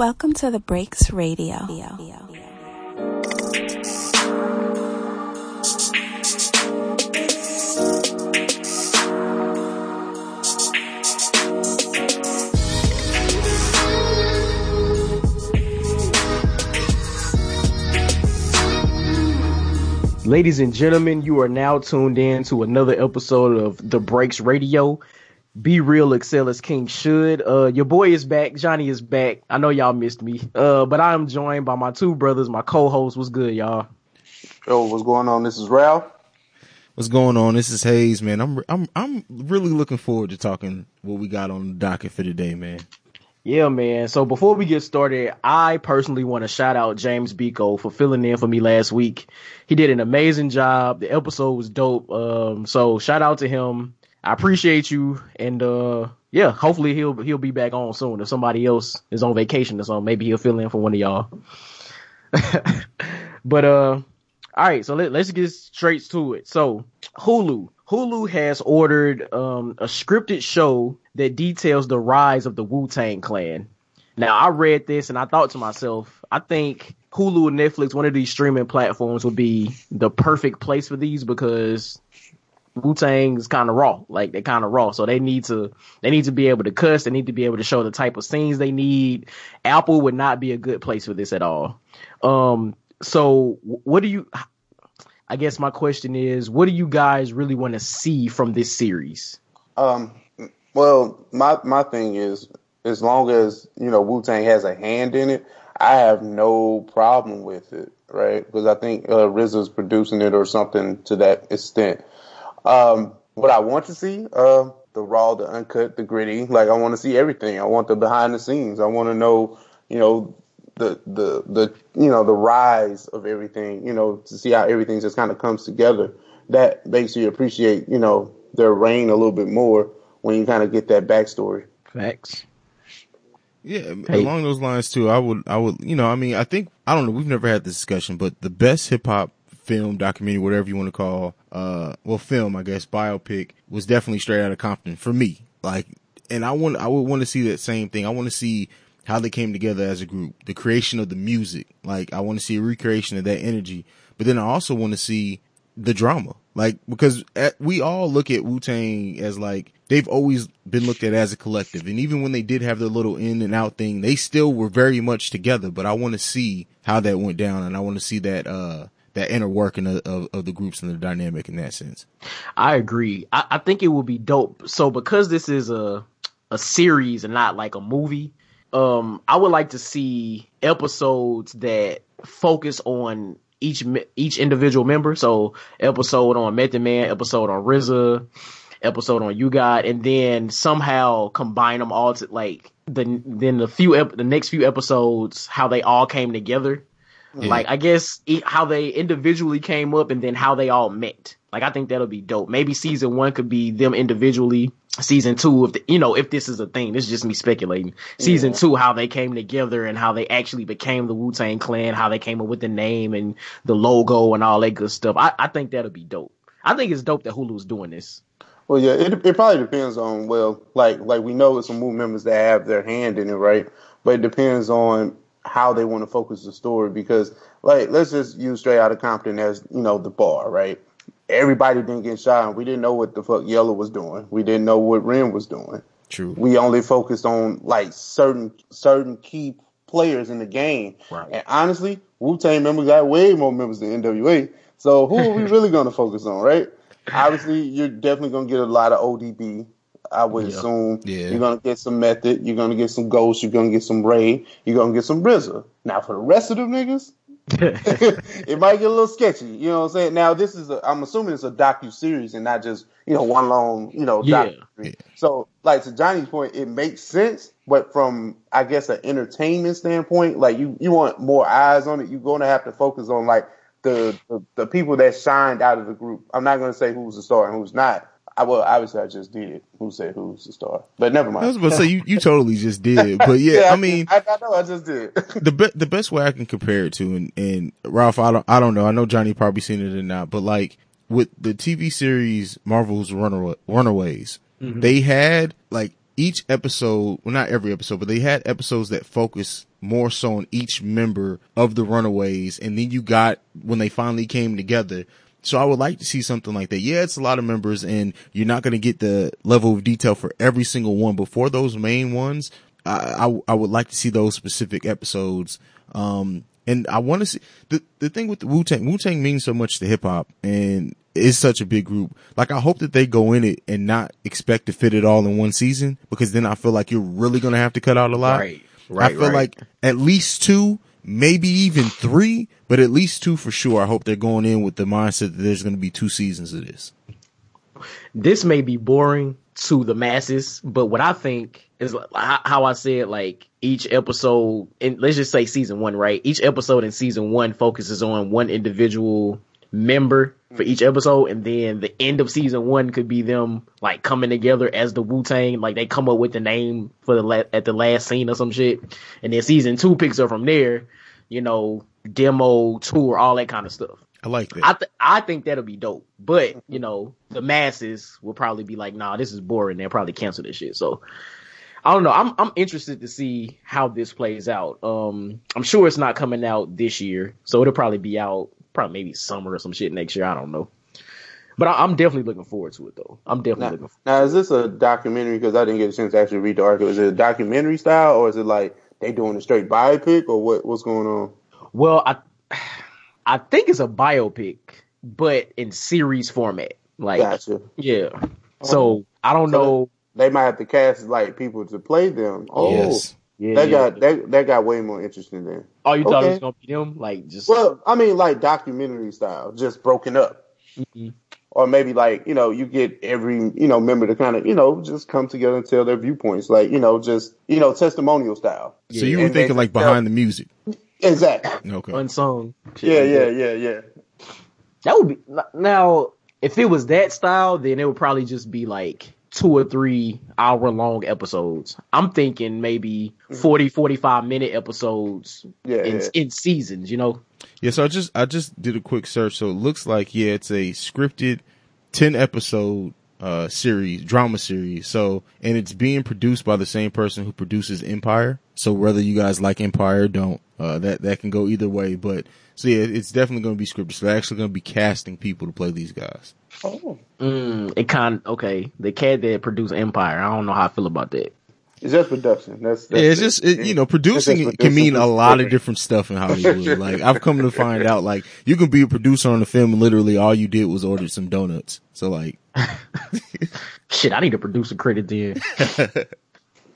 Welcome to the Breaks Radio. Ladies and gentlemen, you are now tuned in to another episode of The Breaks Radio. Be real, excel as king should. Uh, your boy is back. Johnnie is back. I know y'all missed me. Uh, but I'm joined by my two brothers, my co-host. What's good, y'all? Yo, what's going on? This is Ralph. What's going on? This is Hayes, man. I'm I'm I'm really looking forward to talking what we got on the docket for today, man. Yeah, man. So before we get started, I personally want to shout out James Biko for filling in for me last week. He did an amazing job. The episode was dope. Um, so shout out to him. I appreciate you, and uh, yeah, hopefully he'll he'll be back on soon. If somebody else is on vacation or something, maybe he'll fill in for one of y'all. but uh, all right, so let, let's get straight to it. So Hulu, Hulu has ordered um, a scripted show that details the rise of the Wu Tang Clan. Now, I read this and I thought to myself, I think Hulu and Netflix, one of these streaming platforms, would be the perfect place for these because Wu Tang is kind of raw, like they're kind of raw. So they need to they need to be able to cuss. They need to be able to show the type of scenes they need. Apple would not be a good place for this at all. Um, so what do you? I guess my question is, what do you guys really want to see from this series? Um, well, my my thing is, as long as you know Wu Tang has a hand in it, I have no problem with it, right? Because I think uh, RZA's producing it or something to that extent. Um, what I want to see, uh, the raw, the uncut, the gritty. Like I want to see everything. I want the behind the scenes. I want to know, you know, the the the you know the rise of everything. You know, to see how everything just kind of comes together. That makes you appreciate, you know, their reign a little bit more when you kind of get that backstory. Facts. Yeah, hey. along those lines too. I would, I would, you know, I mean, I think I don't know. We've never had this discussion, but the best hip hop film, documentary, whatever you want to call, uh, well, film, I guess, biopic was definitely straight out of Compton for me. Like, and I want, I would want to see that same thing. I want to see how they came together as a group, the creation of the music. Like, I want to see a recreation of that energy, but then I also want to see the drama. Like, because at, we all look at Wu Tang as like, they've always been looked at as a collective. And even when they did have their little in and out thing, they still were very much together. But I want to see how that went down and I want to see that, uh, that inner working of, of, of, the groups and the dynamic in that sense. I agree. I, I think it would be dope. So because this is a a series and not like a movie, um, I would like to see episodes that focus on each each individual member. So episode on Method Man, episode on RZA, episode on U-God, and then somehow combine them all to like the then the few ep- the next few episodes how they all came together yeah. Like I guess how they individually came up and then how they all met. Like I think that'll be dope. Maybe season one could be them individually. Season two, if the, you know, if this is a thing, this is just me speculating. Season yeah. two, how they came together and how they actually became the Wu Tang Clan, how they came up with the name and the logo and all that good stuff. I, I think that'll be dope. I think it's dope that Hulu's doing this. Well, yeah, it, it probably depends on well, like like we know some Wu members that have their hand in it, right? But it depends on how they want to focus the story because like let's just use straight out of Compton as you know the bar right? Everybody didn't get shot. And we didn't know what the fuck Yella was doing. We didn't know what Ren was doing. True. We only focused on like certain certain key players in the game. Right. and honestly Wu Tang members got way more members than NWA so who are we really going to focus on right? Obviously you're definitely going to get a lot of ODB I would yeah. assume yeah. you're gonna get some method, you're gonna get some ghost, you're gonna get some Rae, you're gonna get some RZA. Now for the rest of them niggas, it might get a little sketchy. You know what I'm saying? Now this is a, I'm assuming it's a docu series and not just you know one long you know yeah. So like to Johnnie's point, it makes sense, but from I guess an entertainment standpoint, like you you want more eyes on it, you're gonna have to focus on like the, the, the people that shined out of the group. I'm not going to say who's the star and who's not, I well, obviously I just did. Who said who's the star? But never mind. I was about to say you, you totally just did. But yeah, yeah I mean, I, I, know I just did. the be, the best way I can compare it to, and, and Ralph, I don't I don't know. I know Johnnie probably seen it or not, but like with the TV series Marvel's Runaway, Runaways, mm-hmm. they had like each episode, well, not every episode, but they had episodes that focus more so on each member of the Runaways. And then you got when they finally came together. So I would like to see something like that. Yeah, it's a lot of members and you're not going to get the level of detail for every single one, but for those main ones, I, I, I would like to see those specific episodes. Um, and I want to see the, the thing with the Wu Tang, Wu Tang means so much to hip hop and it's such a big group. Like I hope that they go in it and not expect to fit it all in one season because then I feel like you're really going to have to cut out a lot. Right. Right. I feel right. like at least two, maybe even three, but at least two for sure. I hope they're going in with the mindset that there's going to be two seasons of this. this may be boring to the masses, but what I think is how I said, like each episode, and let's just say season one, right? Each episode in season one focuses on one individual member for each episode, and then the end of season one could be them like coming together as the Wu Tang, like they come up with the name for the la- at the last scene or some shit, and then season two picks up from there, you know, demo tour, all that kind of stuff. I like that. I th- I think that'll be dope. But you know, the masses will probably be like, "Nah, this is boring." They'll probably cancel this shit. So I don't know. I'm I'm interested to see how this plays out. Um, I'm sure it's not coming out this year, so it'll probably be out probably maybe summer or some shit next year. I don't know. But I, am definitely looking forward to it though. I'm definitely Now, looking. For- now, is this a documentary? Because I didn't get a chance to actually read the article. Is it a documentary style, or is it like they doing a straight biopic, or what? What's going on? well, I I think it's a biopic, but in series format. Like, Gotcha. yeah. Oh. So I don't So know. They might have to cast like people to play them. Oh, yes. Yeah, that yeah. got that that got way more interesting then. Oh, you thought it was gonna be them? Like just Well, I mean, like documentary style, just broken up. Mhm. Or maybe like, you know, you get every, you know, member to kind of, you know, just come together and tell their viewpoints. Like, you know, just, you know, testimonial style. So you were And they thinking like behind the music. Exactly. Okay. unsung. shit Yeah, like yeah, yeah, yeah. That would be now. If it was that style, then it would probably just be like two or three hour long episodes. I'm thinking maybe 40, 45 minute episodes Mm-hmm. Yeah, in yeah. in seasons. You know. Yeah, so I just I just did a quick search. So it looks like yeah, it's a scripted ten episode uh series, drama series. So and it's being produced by the same person who produces Empire. So whether you guys like Empire or don't, uh that that can go either way. But so yeah, it's definitely gonna be scripted. So they're actually gonna be casting people to play these guys. Oh. Mm, it kind okay. The cat that produced Empire. I don't know how I feel about that. It's just production. That's, that's yeah, it's just it, you know producing It's just can mean a lot of different stuff in Hollywood. like I've come to find out, like you can be a producer on a film and literally all you did was order some donuts. So like Shit, I need a producer credit then.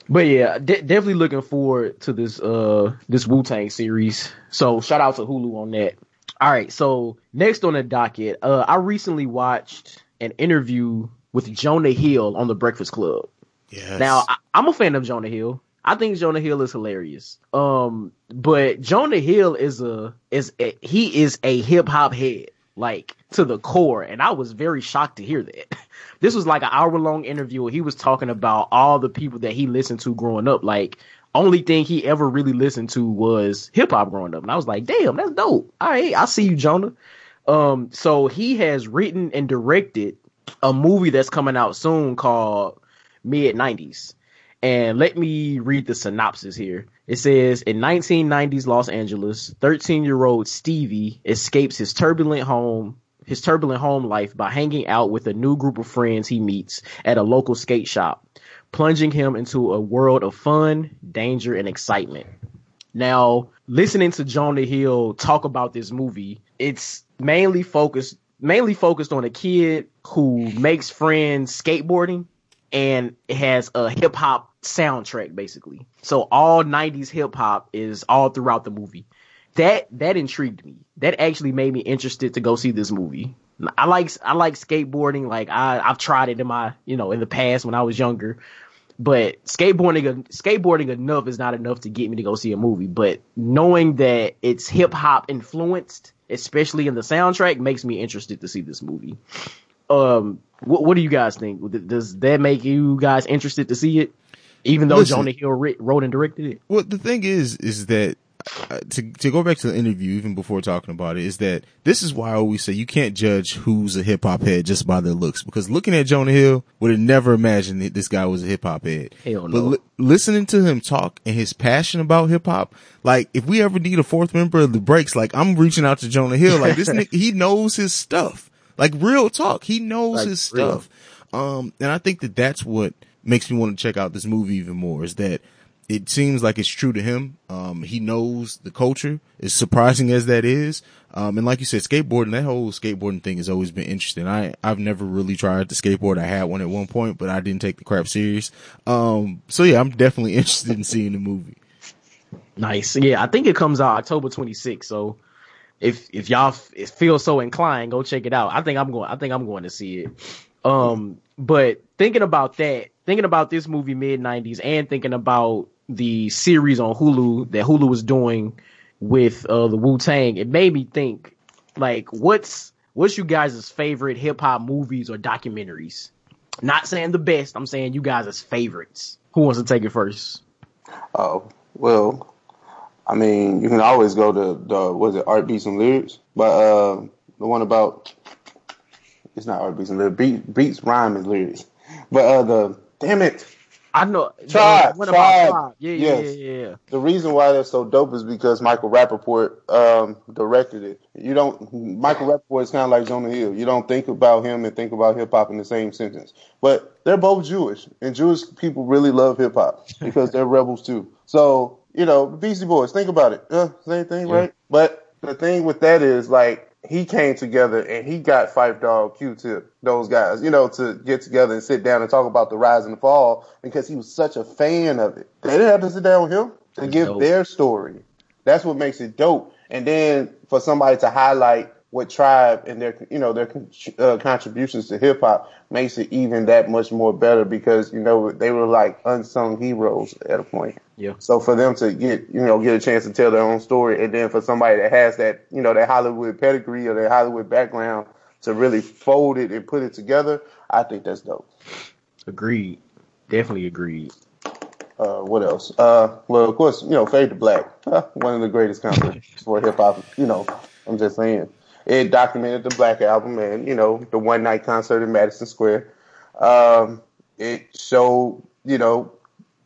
but yeah, de- definitely looking forward to this uh this Wu Tang series. So shout out to Hulu on that. All right, so next on the docket, uh, I recently watched an interview with Jonah Hill on the Breakfast Club. yes. Now, I, I'm a fan of Jonah Hill. I think Jonah Hill is hilarious. Um, but Jonah Hill is a is a, he is a hip hop head, like to the core, and I was very shocked to hear that. This was like an hour long interview. Where he was talking about all the people that he listened to growing up. Like, only thing he ever really listened to was hip hop growing up, and I was like, damn, that's dope. All right, I see you, Jonah. Um, so he has written and directed a movie that's coming out soon called Mid 90s. And let me read the synopsis here. It says in 1990s Los Angeles, 13 year old Stevie escapes his turbulent home, his turbulent home life by hanging out with a new group of friends he meets at a local skate shop, plunging him into a world of fun, danger, and excitement. Now, listening to Jonah Hill talk about this movie, it's mainly focused mainly focused on a kid who makes friends skateboarding and it has a hip hop soundtrack basically. So all 90s hip hop is all throughout the movie. That that intrigued me. That actually made me interested to go see this movie. I like I like skateboarding. Like I I've tried it in my you know in the past when I was younger, but skateboarding skateboarding enough is not enough to get me to go see a movie. But knowing that it's hip hop influenced, especially in the soundtrack, makes me interested to see this movie. Um, what what do you guys think? Does that make you guys interested to see it? Even though Listen. Jonah Hill wrote and directed it. Well, the thing is, is that uh, to to go back to the interview, even before talking about it, is that this is why I always say you can't judge who's a hip hop head just by their looks. Because looking at Jonah Hill, would have never imagined that this guy was a hip hop head. Hell no. But li- listening to him talk and his passion about hip hop, like if we ever need a fourth member of the breaks, like I'm reaching out to Jonah Hill. Like this nigga, he knows his stuff. Like real talk, he knows Like, his real. stuff. Um, and I think that that's what makes me want to check out this movie even more is that it seems like it's true to him. Um, he knows the culture, as surprising as that is. Um, and like you said, skateboarding, that whole skateboarding thing has always been interesting. I, I've never really tried to skateboard. I had one at one point, but I didn't take the crap serious. Um, so yeah, I'm definitely interested in seeing the movie. Nice. Yeah, I think it comes out October 26th. So if if y'all feel so inclined, go check it out. I think I'm going. I think I'm going to see it. Um, but thinking about that, thinking about this movie mid 90s, and thinking about the series on Hulu that Hulu was doing with uh, the Wu Tang, it made me think like what's what's you guys' favorite hip hop movies or documentaries? Not saying the best. I'm saying you guys' favorites. Who wants to take it first? Oh well, I mean, you can always go to the was it art beats and lyrics, but uh, the one about it's not art beats and lyrics. Beat, beats rhyme and lyrics, but uh, the damn it, I know. Tribe, What Tribe. about Tribe? Yeah, yeah, Yes. yeah, yeah. the reason why they're so dope is because Michael Rapaport um, directed it. You don't Michael Rapaport is kind of like Jonah Hill. You don't think about him and think about hip hop in the same sentence. But they're both Jewish, and Jewish people really love hip hop because they're rebels too. So you know, the Beastie Boys. Think about it. Uh, same thing, right? But the thing with that is like he came together and he got Phife Dawg, Q-Tip, those guys, you know, to get together and sit down and talk about the rise and the fall because he was such a fan of it. They didn't have to sit down with him to That's give dope. their story. That's what makes it dope. And then for somebody to highlight what tribe and their, you know, their uh, contributions to hip hop makes it even that much more better because you know they were like unsung heroes at a point. Yeah. So for them to get, you know, get a chance to tell their own story, and then for somebody that has that, you know, that Hollywood pedigree or that Hollywood background to really fold it and put it together, I think that's dope. Agreed. Definitely agreed. Uh, what else? Uh, well, of course, you know, Fade to Black, one of the greatest concerts for hip hop. You know, I'm just saying. It documented the Black album and you know the one night concert in Madison Square. Um, it showed, you know,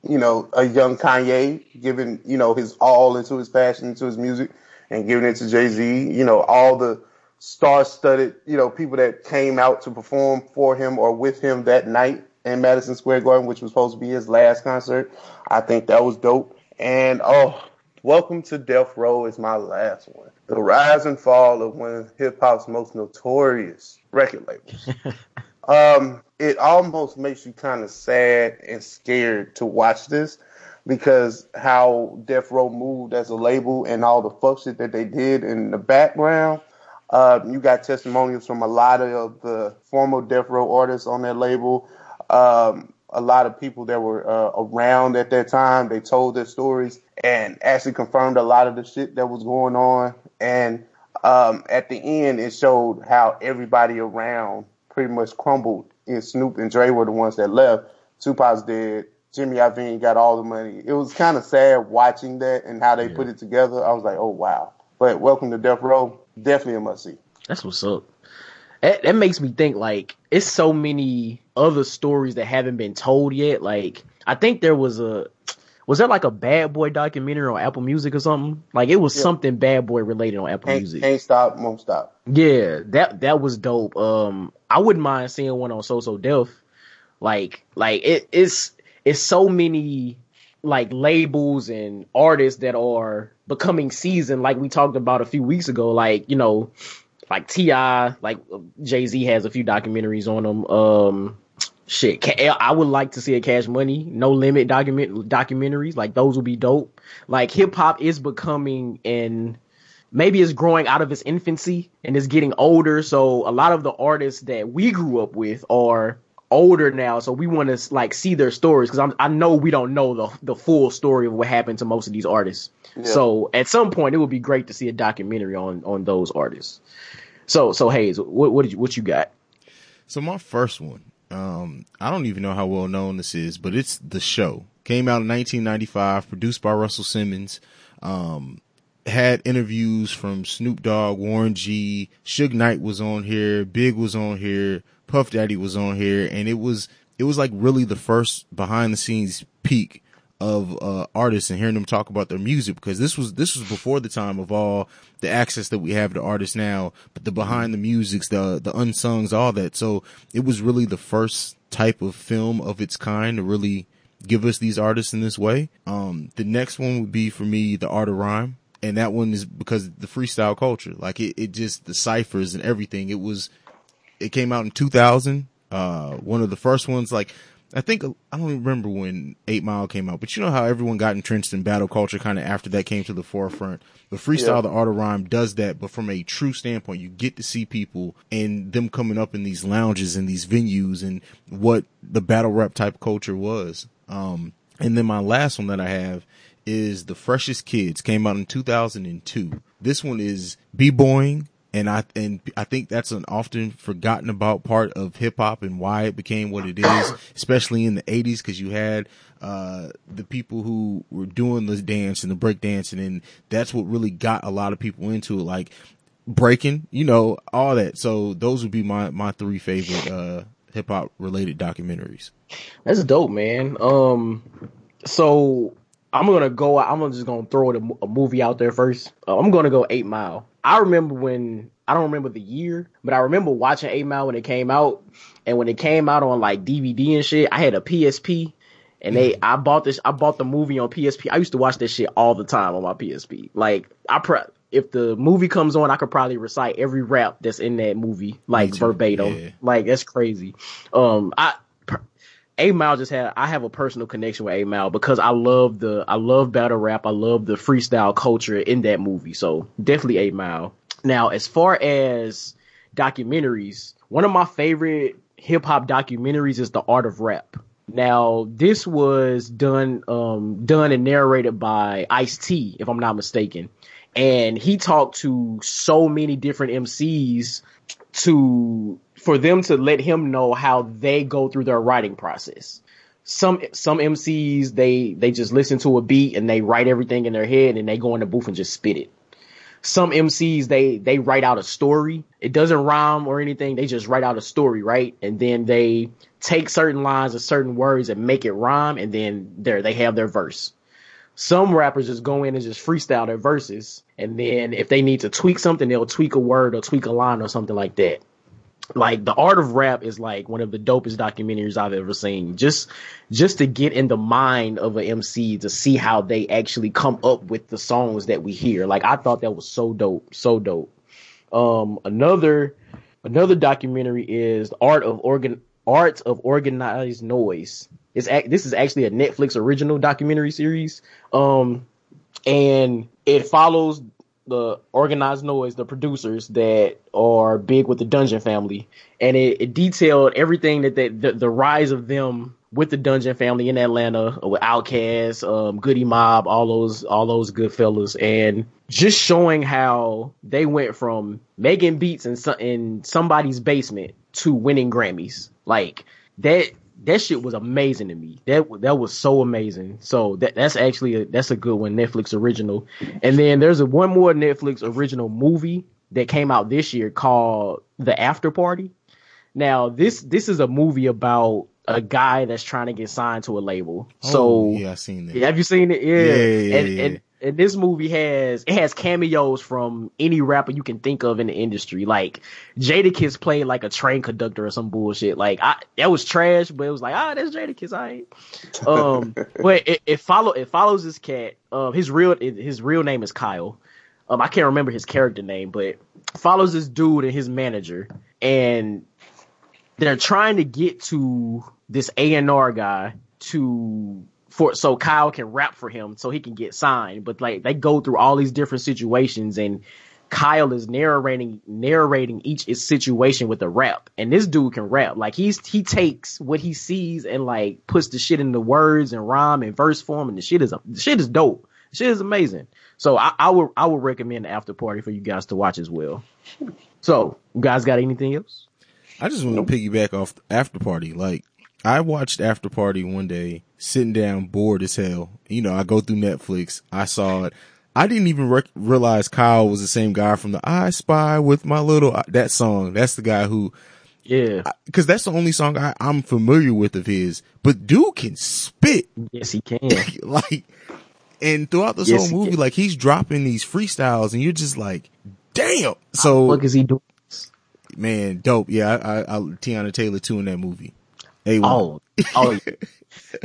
you know, a young Kanye giving, you know, his all into his passion, into his music, and giving it to Jay Z. You know, all the star-studded, you know, people that came out to perform for him or with him that night in Madison Square Garden, which was supposed to be his last concert. I think that was dope. And oh, Welcome to Death Row is my last one. The rise and fall of one of hip hop's most notorious record labels. um, it almost makes you kind of sad and scared to watch this because how Death Row moved as a label and all the fuck shit that they did in the background. Uh, you got testimonials from a lot of the former Death Row artists on that label. Um, a lot of people that were uh, around at that time. They told their stories and actually confirmed a lot of the shit that was going on. And um, at the end, it showed how everybody around pretty much crumbled. And Snoop and Dre were the ones that left. Tupac's dead. Jimmy Iovine got all the money. It was kind of sad watching that and how they Yeah. put it together. I was like, oh wow. But Welcome to Death Row, definitely a must see. That's what's up. That, that makes me think like it's so many other stories that haven't been told yet. Like I think there was a was that like a Bad Boy documentary on Apple Music or something? Like it was Yeah. something Bad Boy related on Apple Music. can't stop, won't stop. Yeah, that that was dope. Um, I wouldn't mind seeing one on So So Def. Like, like it, it's it's so many like labels and artists that are becoming seasoned. Like we talked about a few weeks ago. Like you know, like T.I., like Jay Z has a few documentaries on them. Um, shit, eh, I would like to see a Cash Money No Limit document documentaries. Like those would be dope. Like hip hop is becoming and maybe it's growing out of its infancy and it's getting older. So a lot of the artists that we grew up with are older now. So we want to like see their stories because I know we don't know the the full story of what happened to most of these artists. Yeah. So at some point it would be great to see a documentary on on those artists. So so Hayes, what what did you what you got? So my first one, um, I don't even know how well known this is, but it's The Show. Came out in 1995, produced by Russell Simmons. Um, had interviews from Snoop Dogg, Warren G, Suge Knight was on here, Big was on here, Puff Daddy was on here, and it was it was like really the first behind the scenes peek of uh, artists and hearing them talk about their music because this was this was before the time of all the access that we have to artists now, but the behind the musics, the the unsungs, all that. So it was really the first type of film of its kind to really give us these artists in this way. Um, the next one would be for me, the art of rhyme. And that one is because the freestyle culture, like it, it just, the ciphers and everything. It was, it came out in 2000. Uh, one of the first ones, like, I think, I don't remember when 8 Mile came out, but you know how everyone got entrenched in battle culture kind of after that came to the forefront. The freestyle, yeah. the art of rhyme does that, but from a true standpoint, you get to see people and them coming up in these lounges and these venues and what the battle rap type culture was. Um, and then my last one that I have is The Freshest Kids came out in 2002. This one is b-boying and I and I think that's an often forgotten about part of hip hop and why it became what it is, especially in the 80s because you had uh, the people who were doing the dance and the break dancing and that's what really got a lot of people into it like breaking, you know, all that. So those would be my my three favorite uh, hip hop related documentaries. That's dope, man. Um, so I'm gonna go. I'm just gonna throw a, movie out there first. Uh, I'm gonna go Eight Mile. I remember when I don't remember the year, but I remember watching Eight Mile when it came out, and when it came out on like DVD and shit. I had a PSP, and they I bought this. I bought the movie on PSP. I used to watch this shit all the time on my PSP. Like I pre- if the movie comes on, I could probably recite every rap that's in that movie like verbatim. Yeah. Like that's crazy. Um, I Eight Mile just had I have a personal connection with Eight Mile because I love the I love battle rap. I love the freestyle culture in that movie. So definitely Eight Mile. Now, as far as documentaries, one of my favorite hip hop documentaries is The Art of Rap. Now, this was done um done and narrated by Ice T, if I'm not mistaken. And he talked to so many different MCs to for them to let him know how they go through their writing process. Some some MCs they they just listen to a beat and they write everything in their head and they go in the booth and just spit it. Some MCs they they write out a story. It doesn't rhyme or anything. They just write out a story, right? And then they take certain lines or certain words and make it rhyme and then there they have their verse. Some rappers just go in and just freestyle their verses and then if they need to tweak something, they'll tweak a word or tweak a line or something like that like the art of rap is like one of the dopest documentaries I've ever seen. Just just to get in the mind of an MC to see how they actually come up with the songs that we hear. Like I thought that was so dope, so dope. Um another another documentary is art of organ art of organized noise. It's this is actually a Netflix original documentary series. Um and it follows the organized noise, the producers that are big with the Dungeon family, and it, it detailed everything that they, the, the rise of them with the Dungeon family in Atlanta, with Outkast, um, Goodie Mob, all those all those good fellas, and just showing how they went from making beats in, in somebody's basement to winning Grammys. Like that that shit was amazing to me. That that was so amazing. So that that's actually a, that's a good one, Netflix original. And then there's a one more Netflix original movie that came out this year called The After Party. Now this this is a movie about a guy that's trying to get signed to a label. Oh, so yeah, I seen that. Have you seen it? Yeah, yeah, yeah, and, yeah. and and this movie has it has cameos from any rapper you can think of in the industry. Like Jadakiss played like a train conductor or some bullshit. Like I that was trash, but it was like ah that's Jadakiss. I ain't. Um, but it, it follow it follows this cat. Um, his real his real name is Kyle. Um, I can't remember his character name, but follows this dude and his manager, and they're trying to get to this A and R guy to for so Kyle can rap for him so he can get signed. But like they go through all these different situations and Kyle is narrating narrating each situation with a rap. And this dude can rap. Like he's he takes what he sees and like puts the shit into words and rhyme and verse form and the shit is the shit is dope. The shit is amazing. So I, I would I would recommend the after party for you guys to watch as well. So you guys got anything else? I just want to piggyback off after party. Like I watched After Party one day, sitting down, bored as hell. You know, I go through Netflix. I saw it. I didn't even rec- realize Kyle was the same guy from the I Spy with my little uh, that song. That's the guy who, yeah, because that's the only song I, I'm familiar with of his. But dude can spit. Yes, he can. like, and throughout this Yes, whole movie, like he's dropping these freestyles, and you're just like, damn. So what is he doing? man, dope. Yeah, I, I, I Teyana Taylor too in that movie. A1. Oh, oh,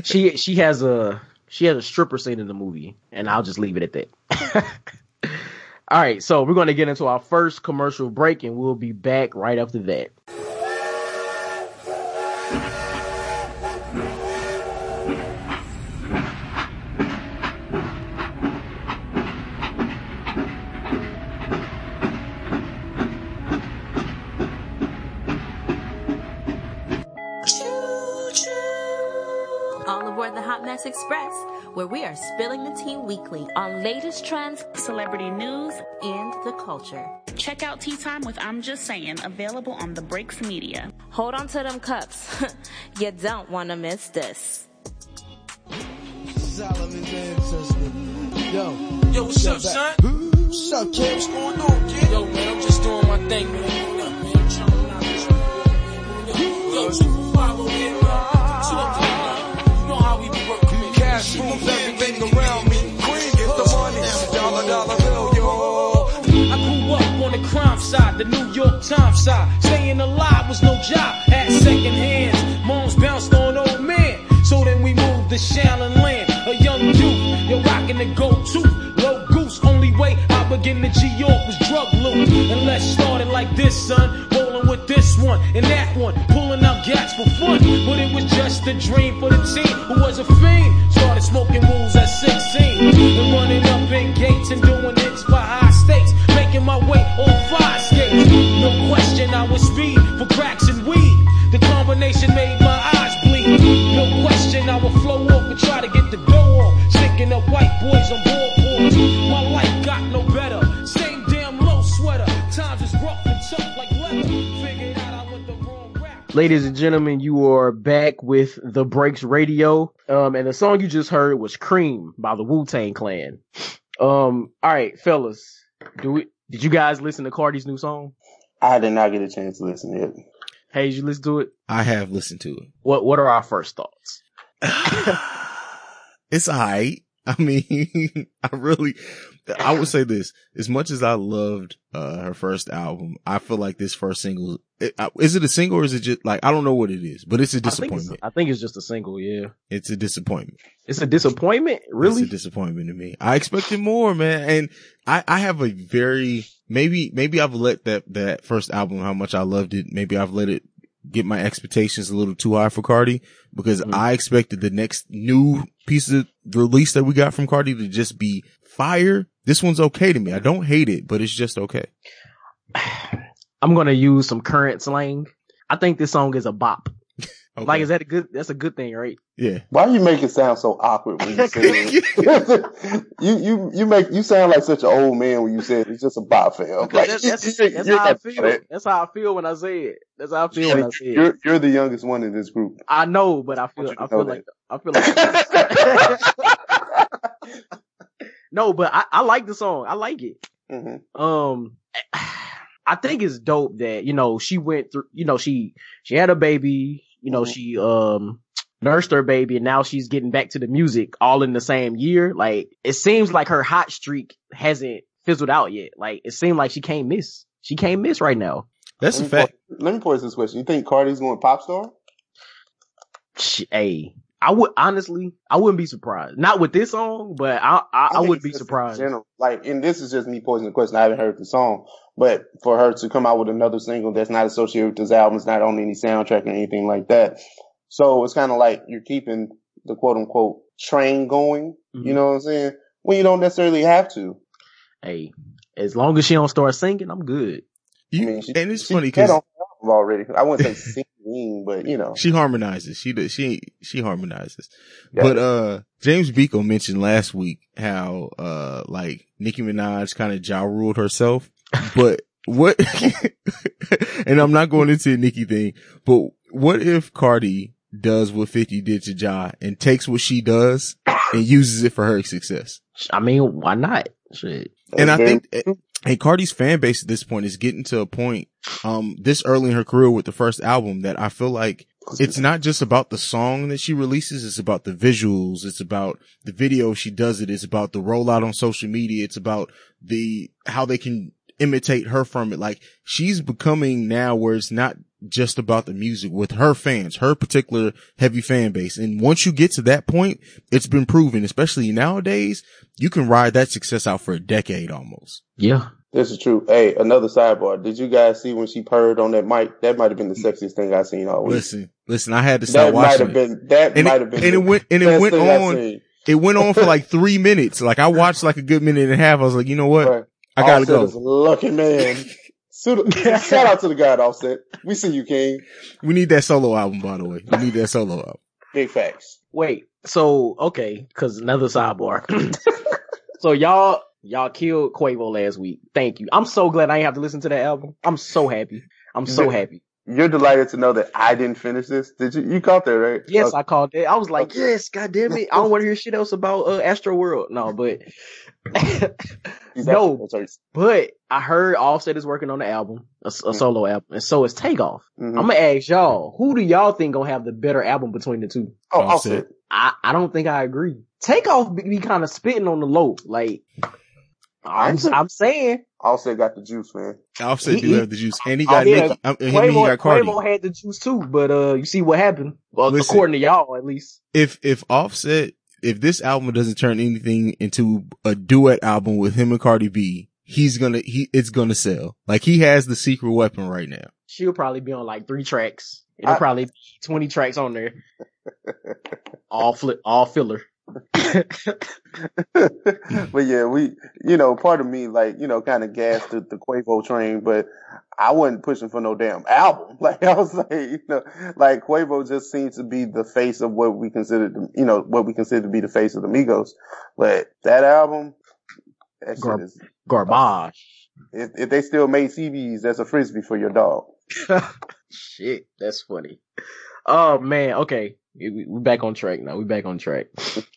she she has a she has a stripper scene in the movie, and I'll just leave it at that. All right, so we're going to get into our first commercial break, and we'll be back right after that. Where we are spilling the tea weekly on latest trends, celebrity news, and the culture. Check out Tea Time with I'm Just Saying, available on the Breaks Media. Hold on to them cups. you don't want to miss this. Solomon's. Yo. Yo, what's up, son? What's up, kid? What's going on, kid? Yo, man, I'm just doing my thing, man. What up, man? I'm chilling out this Yo, yo, two for Cash everything around me. Queen get the money. Dollar, dollar bill, yo. I grew up on the crime side, the New York Times side. Staying alive was no job, had second hands. Moms bounced on old man. So then we moved to Shaolin land, a young youth. You're rocking the go-to, low goose. Only way I begin to G York was drug loot. And let's start it like this, son. With one and that one, pulling out gats for fun. But it was just a dream for the team who was a fiend. Started smoking rules at 16 and running up in gates and doing hits for high stakes. Making my way on fire skates. No question, I was speed for cracks and weed. The combination made my eyes bleed. No question, I would flow off and try to get the dough off. Sticking up white boys on Ladies and gentlemen, you are back with the Breaks Radio. Um, and the song you just heard was Cream by the Wu Tang Clan. Um, all right, fellas, do we, did you guys listen to Cardi's new song? I did not get a chance to listen to it. Hey, did you listen to it? I have listened to it. What What are our first thoughts? it's alright. I mean, I really, I would say this, as much as I loved, uh, her first album, I feel like this first single, it, is it a single or is it just like, I don't know what it is, but it's a I think it's, disappointment. I think it's just a single. Yeah, It's a disappointment. it's a disappointment. Really? It's a disappointment to me. I expected more, man. And I, I have a very, maybe, maybe I've let that, that first album, how much I loved it. Maybe I've let it get my expectations a little too high for Cardi because Mhm. I expected the next new piece of release that we got from Cardi to just be fire. This one's okay to me. I don't hate it, but it's just okay. I'm gonna use some current slang. I think this song is a bop. okay. Like, is that a good? That's a good thing, right? yeah. Why you make it sound so awkward when you say it? you you you make you sound like such an old man when you say it. It's just a bop fam. Because that's, that's, you- that's you're how I not- feel. That's how I feel when I say it. That's how I feel when I say it. You're you're the youngest one in this group. I know, but I feel want you to I feel like I feel like no, but I, I like the song. I like it. Mhm. Um, I think it's dope that you know she went through. You know she she had a baby. You know Mhm. she um nursed her baby, and now she's getting back to the music all in the same year. Like it seems like her hot streak hasn't fizzled out yet. Like it seemed like she can't miss. She can't miss right now. That's Let a me fact. pose- let me pose this question: You think Cardi's going pop star? Sh- Hey, I would honestly, I wouldn't be surprised. Not with this song, but I, I, I, think would be just in surprised. General, like, and this is just me posing the question. I haven't heard the song, but for her to come out with another single that's not associated with this album, it's not on any soundtrack or anything like that. So it's kind of like you're keeping the quote unquote train going. Mhm. You know what I'm saying? When you don't necessarily have to. Hey, as long as she don't start singing, I'm good. You, I mean, she, and it's she funny had because on the album already. I wouldn't say singing, but you know. she harmonizes. She does. She she harmonizes. Yeah. But uh, James Biko mentioned last week how uh, like Nicki Minaj kind of ja ruled herself. But what? and I'm not going into the Nicki thing. But what if Cardi does what 50 did to Ja and takes what she does and uses it for her success. I mean, why not? Shit. And I think, and Cardi's fan base at this point is getting to a point, um, this early in her career with the first album that I feel like it's not just about the song that she releases. It's about the visuals. It's about the video she does it. It's about the rollout on social media. It's about the, how they can imitate her from it. Like she's becoming now where it's not just about the music with her fans, her particular heavy fan base. And once you get to that point, it's been proven, especially nowadays, you can ride that success out for a decade almost. Yeah. This is true. Hey, another sidebar. Did you guys see when she purred on that mic? That might have been the sexiest thing I've seen all week. Listen, listen, I had to stop that watching. Might have been, that and might it, have been. and it went, and it went on. It went on for like three minutes. Like I watched like a good minute and a half. I was like, you know what? Right. I gotta Offset go. is a lucky man. Shout out to the guy at Offset. We see you, King. We need that solo album, by the way. We need that solo album. Big facts. Wait, so okay, cause another sidebar. so y'all, y'all killed Quavo last week. Thank you. I'm so glad I ain't have to listen to that album. I'm so happy. I'm so happy. You're delighted to know that I didn't finish this. Did you? You caught that, right? Yes, Okay. I called it. I was like, yes, god damn it. I don't want to hear shit else about uh, Astroworld. No, but He's no, but I heard Offset is working on the album, a, a solo album, and so is Takeoff. Mhm. I'm gonna ask y'all, who do y'all think gonna have the better album between the two? Oh, Offset. Offset. I, I don't think I agree. Takeoff be, be kind of spitting on the low. Like, I'm, Offset- I'm saying, Offset got the juice, man. Offset He- do he- have the juice, and he got Oh, yeah, Nicki, um, him and he Quavo, got Cardi. Quavo had the juice too, but uh, you see what happened. Well, Listen. according to y'all, at least. If if Offset, if this album doesn't turn anything into a duet album with him and Cardi B, he's gonna he it's gonna sell. Like he has the secret weapon right now. She'll probably be on like three tracks. It'll I- probably be 20 tracks on there. all flip, all filler. but yeah, we, you know, part of me, like, you know, kind of gassed the, the Quavo train, but I wasn't pushing for no damn album. Like, I was like, you know, like Quavo just seems to be the face of what we consider, the, you know, what we consider to be the face of the Migos. But that album, that Gar- shit is, Garbage. if, if they still made CDs, that's a frisbee for your dog. Shit, that's funny. Oh man, okay. We, we- we back on track now. We're back on track.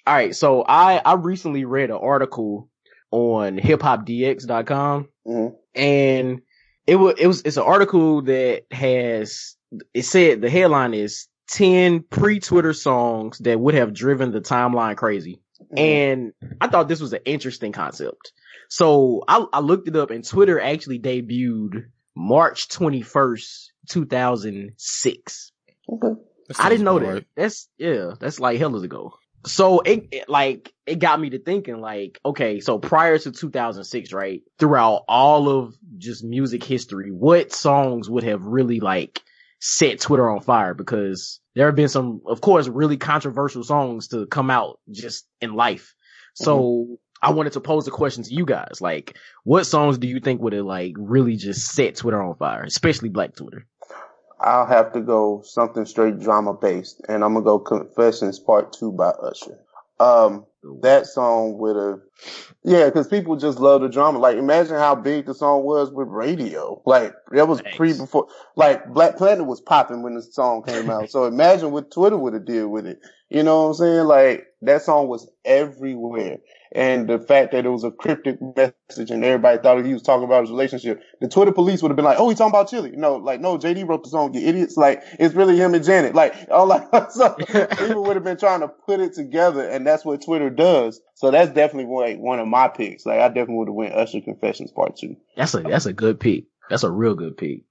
All right, so I I recently read an article on hiphopdx.com Mhm. and it was it was it's an article that has it said the headline is 10 pre-Twitter songs that would have driven the timeline crazy. And I thought this was an interesting concept. So I, I looked it up and Twitter actually debuted March 21st, 2006. Okay. I didn't know about that. right. That's, yeah, that's like hell ago. So it, it, like, it got me to thinking like, okay, so prior to 2006, right? Throughout all of just music history, what songs would have really like set Twitter on fire? Because there have been some, of course, really controversial songs to come out just in life. So mm-hmm. I wanted to pose a question to you guys. Like, what songs do you think would have like really just set Twitter on fire, especially black Twitter? I'll have to go something straight drama based, and I'm gonna go Confessions Part Two by Usher. Um, that song would have, yeah, because people just love the drama. Like, imagine how big the song was with radio. Like, that was Thanks. pre before, like, Black Planet was popping when the song came out. So imagine what Twitter would have did with it. You know what I'm saying? Like, that song was everywhere. And the fact that it was a cryptic message and everybody thought he was talking about his relationship, the Twitter police would have been like, "Oh, he's talking about Chili." No, like, no, JD wrote the song, "You idiots!" Like, it's really him and Janet. Like, all like, so people would have been trying to put it together, and that's what Twitter does. So that's definitely like one of my picks. Like, I definitely would have went Usher Confessions Part Two. That's a that's a good pick. That's a real good pick.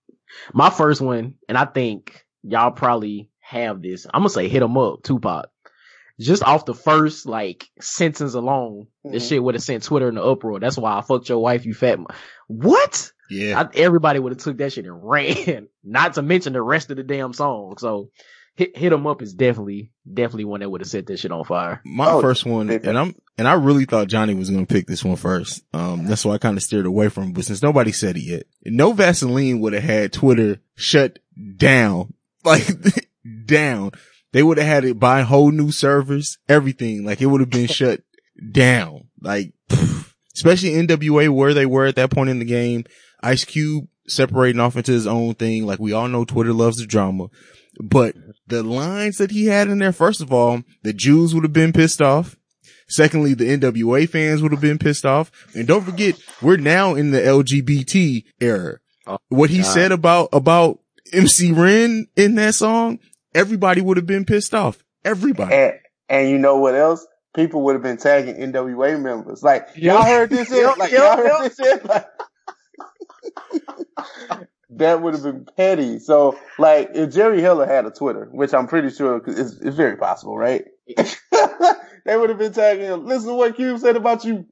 My first one, and I think y'all probably have this. I'm gonna say hit 'em up, Tupac. Just off the first like sentence alone, this Mhm. shit would have sent Twitter in the uproar. That's why I fucked your wife, you fat. mo- What? Yeah. I, everybody would have took that shit and ran. Not to mention the rest of the damn song. So hit hit 'em up is definitely definitely one that would have set that shit on fire. My Oh, first one, big and I'm, and I really thought Johnnie was going to pick this one first. Um, that's why I kind of steered away from it, but since nobody said it yet, no Vaseline would have had Twitter shut down, like down. They would have had to buy whole new servers, everything. Like it would have been shut down. Like, especially NWA where they were at that point in the game. Ice Cube separating off into his own thing. Like we all know Twitter loves the drama. but the lines that he had in there, first of all, the Jews would have been pissed off. Secondly, the NWA fans would have been pissed off. And don't forget, we're now in the LGBT era. Oh, what he God. said about, about MC Ren in that song, everybody would have been pissed off. Everybody. And, and you know what else? People would have been tagging NWA members. Like, y'all heard this shit? Yep, Like, y'all heard this shit? Like, that would have been petty. So, like, if Jerry Heller had a Twitter, which I'm pretty sure is, is very possible, right? they would have been tagging him. Listen to what Cube said about you.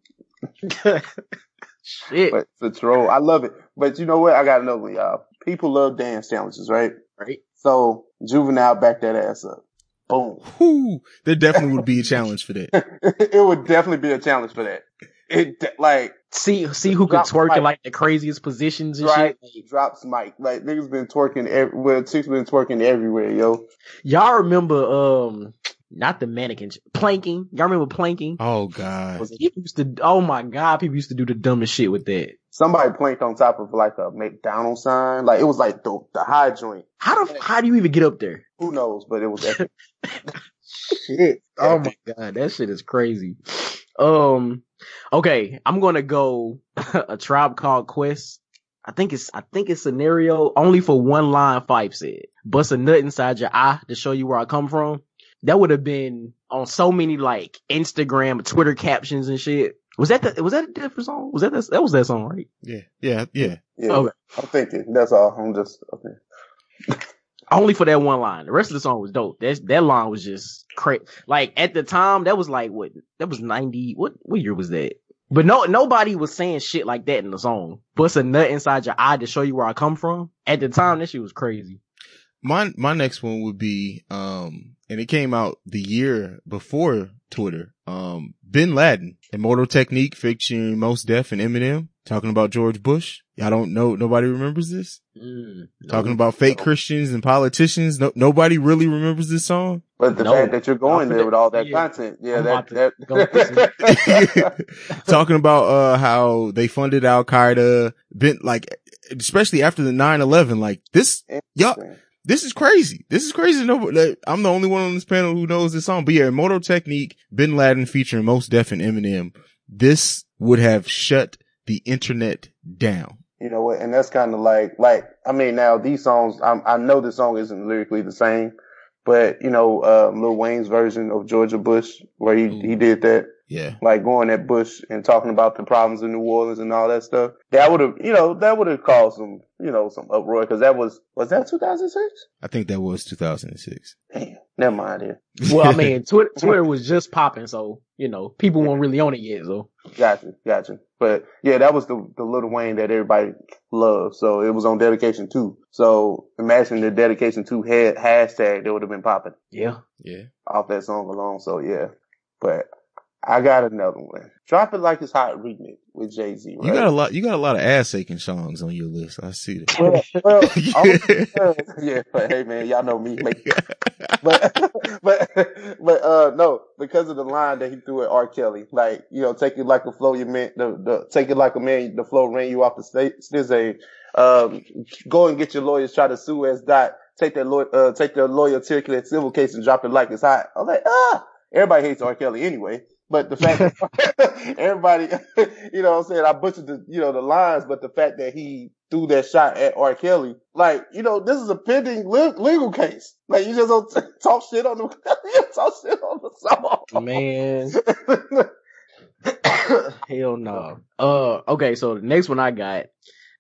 Shit. But it's a troll. I love it. But you know what? I got another one, y'all. People love dance challenges, right? Right. So, Juvenile back that ass up. Boom. Whew, there definitely would be a challenge for that. it would definitely be a challenge for that. It de- like See, see who could twerk mic. in like the craziest positions and right shit. drops mic. Like niggas been twerking. Every, well, chicks been twerking everywhere, yo. Y'all remember, um, not the mannequins, planking. Y'all remember planking? Oh God. People used to, oh my god, people used to do the dumbest shit with that. Somebody planked on top of like a McDonald's sign. Like it was like the the high joint. How the, how do you even get up there? Who knows? But it was epic. shit. Oh my god, that shit is crazy. Um, okay, I'm gonna go a tribe called Quest. I think it's I think it's scenario only for one line. Phife said, "Bust a nut inside your eye to show you where I come from." That would have been on so many like Instagram, Twitter captions and shit. Was that the, was that a different song? Was that the, that was that song right? Yeah. Yeah. Yeah. Yeah. Okay. I'm thinking. That's all. I'm just okay. Only for that one line. The rest of the song was dope. That that line was just crazy. Like at the time, that was like what? That was ninety. What what year was that? But no, nobody was saying shit like that in the song. Bust a nut inside your eye to show you where I come from. At the time, that shit was crazy. My my next one would be um and it came out the year before Twitter. Um Bin Laden, Immortal Technique featuring Mos Def and Eminem talking about George Bush. Y'all don't know nobody remembers this? Mm, Talking about fake Christians and politicians. No, nobody really remembers this song. But the No. fact that you're going there with all that yeah. content, yeah, I'm that about that. talking about uh how they funded Al Qaeda, been like especially after the 9-11, like this y'all this is crazy. This is crazy. No, like, I'm the only one on this panel who knows this song. But yeah, Immortal Technique, Bin Laden featuring Mos Def and Eminem. This would have shut the internet down. You know what? And that's kind of like, like, I mean, now these songs, i I know the song isn't lyrically the same, but you know, um, Lil Wayne's version of Georgia Bush, where he, he did that, Yeah. like going at Bush and talking about the problems in New Orleans and all that stuff. That would have, you know, that would have caused some, you know, some uproar because that was, was that 2006? I think that was 2006. Damn, never mind here. Well, I mean, Twitter, Twitter was just popping, so you know, people weren't really on it yet. So Gotcha, gotcha. But yeah, that was the the Lil Wayne that everybody loved. So it was on dedication two. So imagine the dedication two head hashtag that would have been popping yeah, Yeah. off that song alone. So yeah. But I got another one. Drop it like it's hot remix with Jay Z. Right? You got a lot, you got a lot of ass aching songs on your list. I see that. well, well, I'm- yeah, but hey man, y'all know me. Make, but but but uh no, because of the line that he threw at R. Kelly, like you know, take it like a flow you meant the the take it like a man, the flow ran you off the state. There's a um go and get your lawyers, try to sue as dot. Take that lawyer, uh, take the lawyer articulate civil case and drop it like it's hot. I'm like ah, everybody hates R. Kelly anyway. But the fact that everybody, you know what I'm saying? I butchered the, you know, the lines, but the fact that he threw that shot at R. Kelly, like, you know, this is a pending le- legal case. Like, you just don't t- talk shit on the, you talk shit on the song. man. Hell no. Uh, okay, so the next one I got,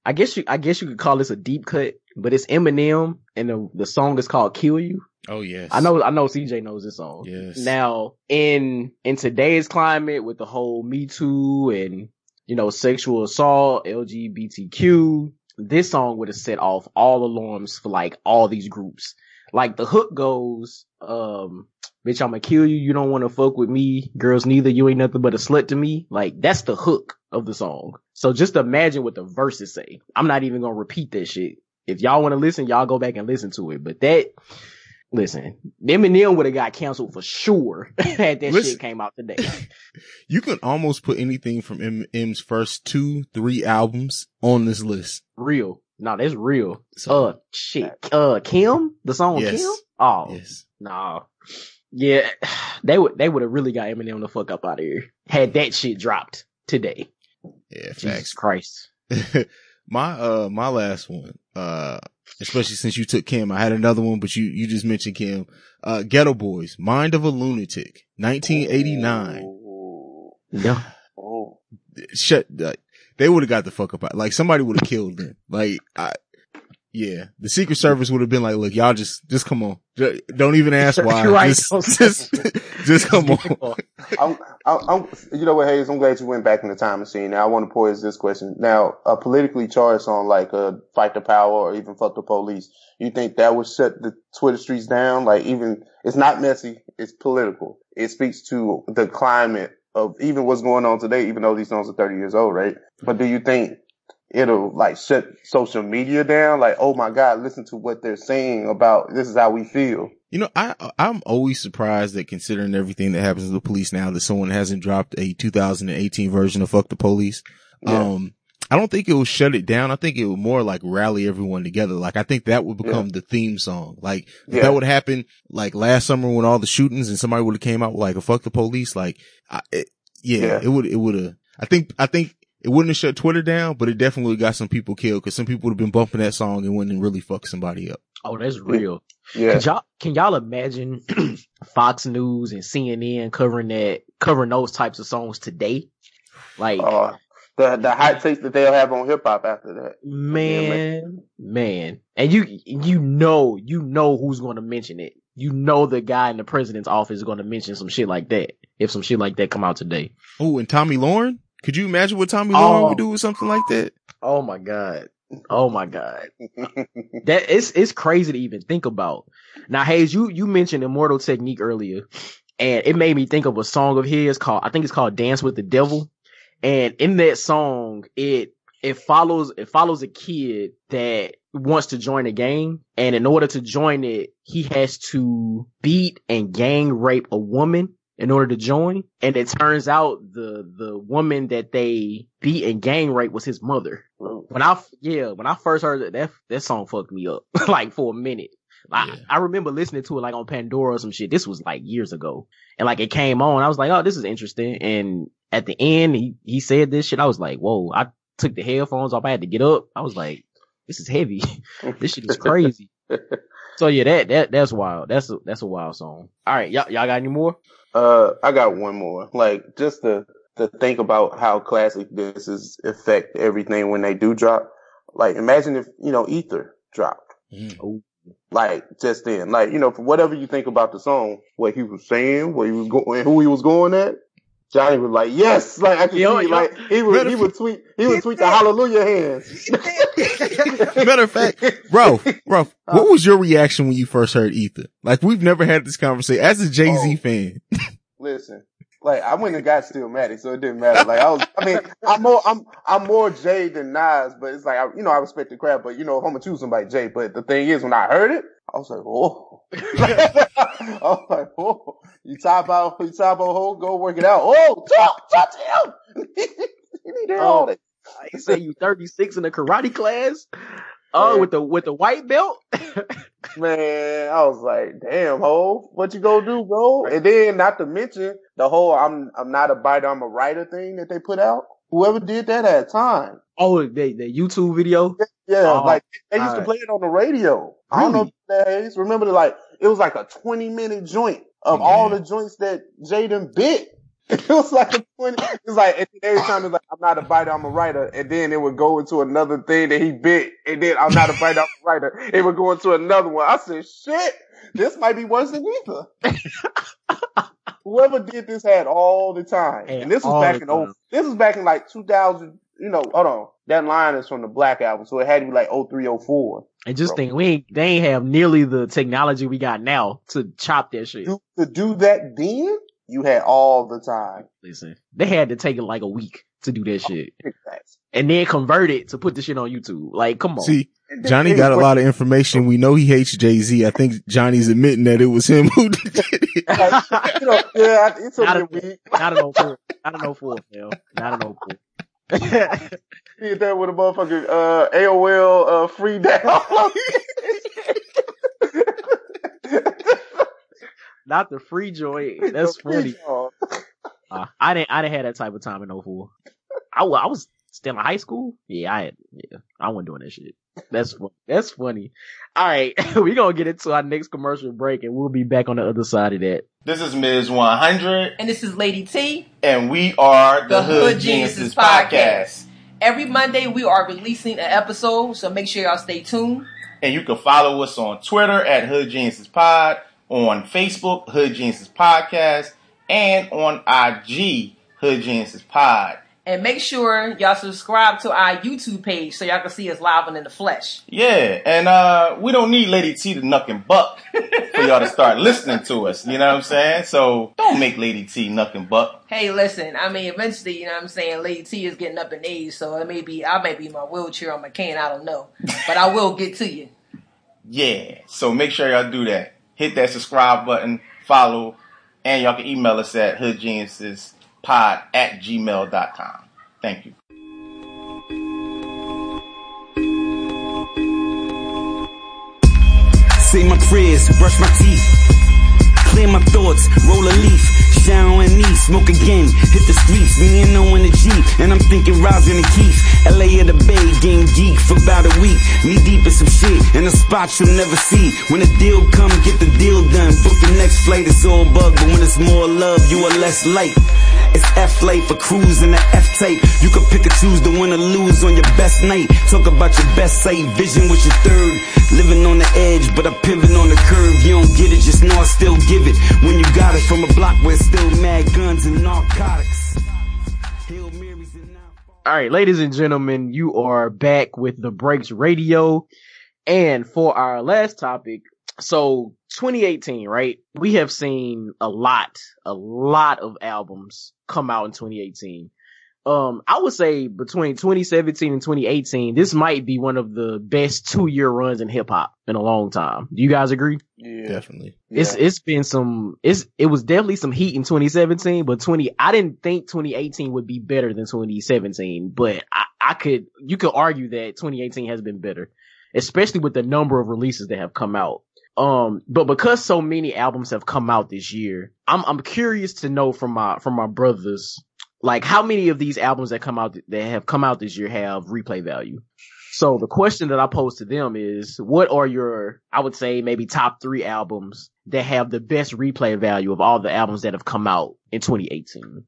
I guess you, I guess you could call this a deep cut, but it's Eminem, and the the song is called "Kill You." Oh yes. I know, I know, CJ knows this song. Yes. Now, in in today's climate, with the whole Me Too and you know sexual assault, LGBTQ, this song would have set off all alarms for like all these groups. Like the hook goes, um, bitch, I'ma kill you. You don't want to fuck with me. Girls neither. You ain't nothing but a slut to me. Like that's the hook of the song. So just imagine what the verses say. I'm not even going to repeat that shit. If y'all want to listen, y'all go back and listen to it. But that, listen, Eminem would have got canceled for sure had that Listen. shit came out today. You can almost put anything from M- M's first two, three albums on this list. Real. No, that's real. So, uh, shit. Uh, Kim, the song Yes. Kim. Oh, yes. no. Yeah, they would they would have really got Eminem the fuck up out of here had that shit dropped today. Yeah, Jesus facts. Christ. my uh my last one, uh especially since you took Kim, I had another one, but you you just mentioned Kim. Uh Geto Boys, Mind of a Lunatic, 1989. Yeah. Oh. Shut like, they would have got the fuck up out. Like somebody would have killed them. Like I yeah, the Secret Service would have been like, "Look, y'all just, just come on. Ju- Don't even ask why. Right. Just, just, just come on." I'm, I'm, I'm, you know what, Hayes? I'm glad you went back in the time machine. Now I want to pose this question. Now, a politically charged song like uh, "Fight the Power" or even "Fuck the Police," you think that would shut the Twitter streets down? Like, even it's not messy; it's political. It speaks to the climate of even what's going on today. Even though these songs are 30 years old, right? But do you think it'll like shut social media down? Like, oh my God, listen to what they're saying about this is how we feel. You know, I I'm always surprised that considering everything that happens to the police now, that someone hasn't dropped a 2018 version of "Fuck the Police." Yeah. Um, I don't think it will shut it down. I think it will more like rally everyone together. Like I think that would become the theme song. Like Yeah. that would happen like last summer when all the shootings and somebody would have came out with like a "Fuck the Police." Like, I, it, yeah, Yeah. it would it would have. I think I think. It wouldn't have shut Twitter down, but it definitely got some people killed because some people would have been bumping that song and wouldn't really fuck somebody up. Oh, that's real. Yeah. Can y'all, can y'all imagine Fox News and CNN covering that, covering those types of songs today? Like, Uh, the the hot takes that they'll have on hip hop after that. man, man, and you, you know, you know who's going to mention it. You know the guy in the president's office is going to mention some shit like that if some shit like that come out today. Oh, and Tomi Lahren? Could you imagine what Tomi Oh. Would do with something like that? Oh my god. Oh my god. That it's it's crazy to even think about. Now, Hayes, you you mentioned Immortal Technique earlier, and it made me think of a song of his called I think it's called Dance with the Devil. And in that song, it it follows it follows a kid that wants to join a gang, and in order to join it, he has to beat and gang rape a woman in order to join. And it turns out the the woman that they beat and gang rape was his mother. When I yeah, when I first heard that that, that song fucked me up like for a minute. Like, Yeah. I remember listening to it like on Pandora or some shit. This was like years ago. And like it came on, I was like, oh, this is interesting. And at the end, he, he said this shit. I was like, whoa, I took the headphones off. I had to get up. I was like, this is heavy. this shit is crazy. so yeah, that, that, that's wild. That's a, that's a wild song. All right. Y'all, y'all got any more? Uh, I got one more. Like just to to think about how classic this is affect everything when they do drop. Like imagine if you know Ether dropped. Oh, Like just then, like you know, for whatever you think about the song, what he was saying, what he was going, who he was going at, Johnny was like, yes, like I could Yo, see, yo. like he would, he would tweet, he would tweet the hallelujah hands. Matter of fact, bro, bro, what was your reaction when you first heard Ether? Like we've never had this conversation as a Jay Z Oh. fan. Listen, like I went and got still Stillmatic, so it didn't matter. Like I was, I mean, I'm more, I'm, I'm more Jay than Nas, but it's like, I, you know, I respect the crowd, but you know, if I'm gonna choose somebody, Jay. But the thing is, when I heard it, I was like, oh, I was like, oh, you top out, you top out, hole, go work it out. Oh, talk, talk to him. he need to all oh. that. I say you 36 in the karate class. Oh, Yeah. with the, with the white belt. Man, I was like, damn, ho, what you gonna do, bro? And then not to mention the whole I'm I'm not a biter, I'm a writer thing that they put out. Whoever did that had time. oh, the, the YouTube video. Yeah, Oh, like they used to play it on the radio. I don't know Really? that is. Remember, like it was like a twenty minute joint of oh, all the joints that Jaden bit. It was like a twenty. It's like and every time it's like I'm not a biter, I'm a writer, and then it would go into another thing that he bit, and then I'm not a biter, I'm a writer. It would go into another one. I said, shit, this might be worse than Ether. Whoever did this had all the time, Had and this was back in oh, this was back in like 2000. You know, hold on, that line is from the Black album, so it had to be like 0304. And just Bro. think, we ain't, they ain't have nearly the technology we got now to chop that shit. To do that then, you had all the time. Listen, they had to take it like a week to do that shit. And then convert it to put the shit on YouTube. Like, come on. See, Johnny got a lot of information. We know he hates Jay Z. I think Johnny's admitting that it was him who did it. Like, you know, yeah, it took Not me a- a week. Not an 04. Not an 04, Phil. Not an 04. did that with a motherfucking uh, AOL uh, free download. Not the free joy. That's funny. Uh, I didn't. I didn't have that type of time in 04. I, I was still in high school. Yeah, I had. Yeah, I wasn't doing that shit. That's that's funny. All right, we're gonna get into our next commercial break, and we'll be back on the other side of that. This is Ms. 100, And this is Lady T, and we are the, the Hood, Hood Geniuses Geniuses Podcast. Podcast. Every Monday we are releasing an episode, so make sure y'all stay tuned. And you can follow us on Twitter at Hood Geniuses Pod, on Facebook, Hood Geniuses Podcast, and on IG, Hood Geniuses Pod. And make sure y'all subscribe to our YouTube page so y'all can see us live and in the flesh. Yeah, and uh, we don't need Lady T to nuck and buck for y'all to start listening to us. You know what I'm saying? So don't make Lady T nuck and buck. Hey, listen, I mean, eventually, you know what I'm saying, Lady T is getting up in age, so it may be, I may be in my wheelchair or my cane, I don't know. But I will get to you. Yeah, so make sure y'all do that. Hit that subscribe button, follow, and y'all can email us at hoodgeniuspod at gmail.com. Thank you. Say my prayers, brush my teeth. Clear my thoughts, roll a leaf, shower and knee, smoke again, hit the streets, me and no in the Jeep, and I'm thinking Rosin and the Keith, LA of the Bay, getting geek for about a week, knee deep in some shit, in a spot you'll never see. When the deal come, get the deal done, book the next flight, it's all bug, but when it's more love, you are less light. It's F late for cruising the F tape. You can pick or choose the win or lose on your best night. Talk about your best sight, vision with your third. Living on the edge, but I pivot on the curve. You don't get it, just know I still give it. When you got it from a block where it's still mad guns and narcotics. All right, ladies and gentlemen, you are back with the Breaks Radio. And for our last topic, so 2018, right? We have seen a lot, a lot of albums come out in 2018. Um, I would say between 2017 and 2018, this might be one of the best two year runs in hip hop in a long time. Do you guys agree? Yeah. Definitely. It's it's been some it's it was definitely some heat in 2017, but 20 I didn't think 2018 would be better than 2017, but I, I could you could argue that 2018 has been better, especially with the number of releases that have come out. Um, but because so many albums have come out this year, I'm I'm curious to know from my from my brothers, like how many of these albums that come out that have come out this year have replay value. So the question that I pose to them is, what are your, I would say maybe top three albums that have the best replay value of all the albums that have come out in 2018?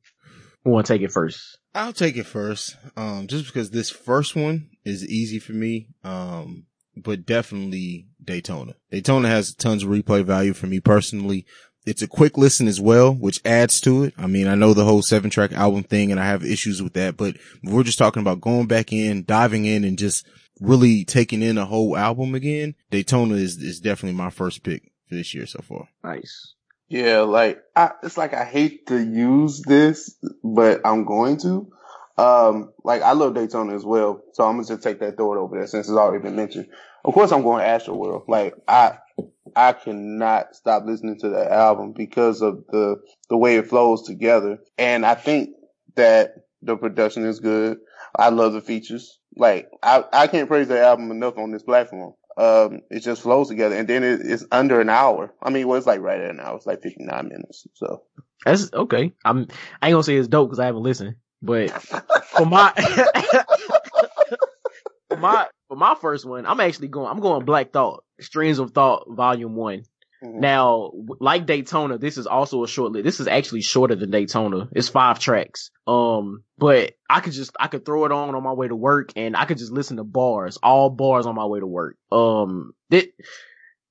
Who want to take it first? I'll take it first. Um, just because this first one is easy for me. Um, but definitely Daytona. Daytona has tons of replay value for me personally. It's a quick listen as well, which adds to it. I mean, I know the whole seven track album thing and I have issues with that, but we're just talking about going back in, diving in and just really taking in a whole album again. Daytona is, is definitely my first pick for this year so far. Nice. Yeah, like I, it's like I hate to use this, but I'm going to. Um, like I love Daytona as well, so I'm gonna just take that throw it over there since it's already been mentioned. Of course, I'm going Astroworld. Like I, I cannot stop listening to that album because of the the way it flows together, and I think that the production is good. I love the features. Like I, I can't praise the album enough on this platform. Um, it just flows together, and then it, it's under an hour. I mean, well, it's like right at an hour. It's like 59 minutes. So That's okay. I'm, I ain't gonna say it's dope because I haven't listened, but for my, for my, for my first one, I'm actually going, I'm going Black Thought, Streams of Thought, Volume One. Mhm. Now, like Daytona, this is also a short list. This is actually shorter than Daytona. It's five tracks. Um, but I could just, I could throw it on on my way to work and I could just listen to bars, all bars on my way to work. Um, thi-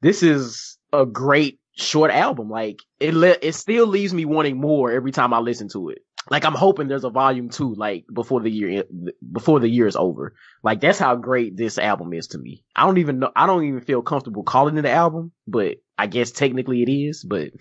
this is a great short album. Like it, le- it still leaves me wanting more every time I listen to it. Like I'm hoping there's a volume two, like before the year, before the year is over. Like that's how great this album is to me. I don't even know, I don't even feel comfortable calling it an album, but I guess technically it is. But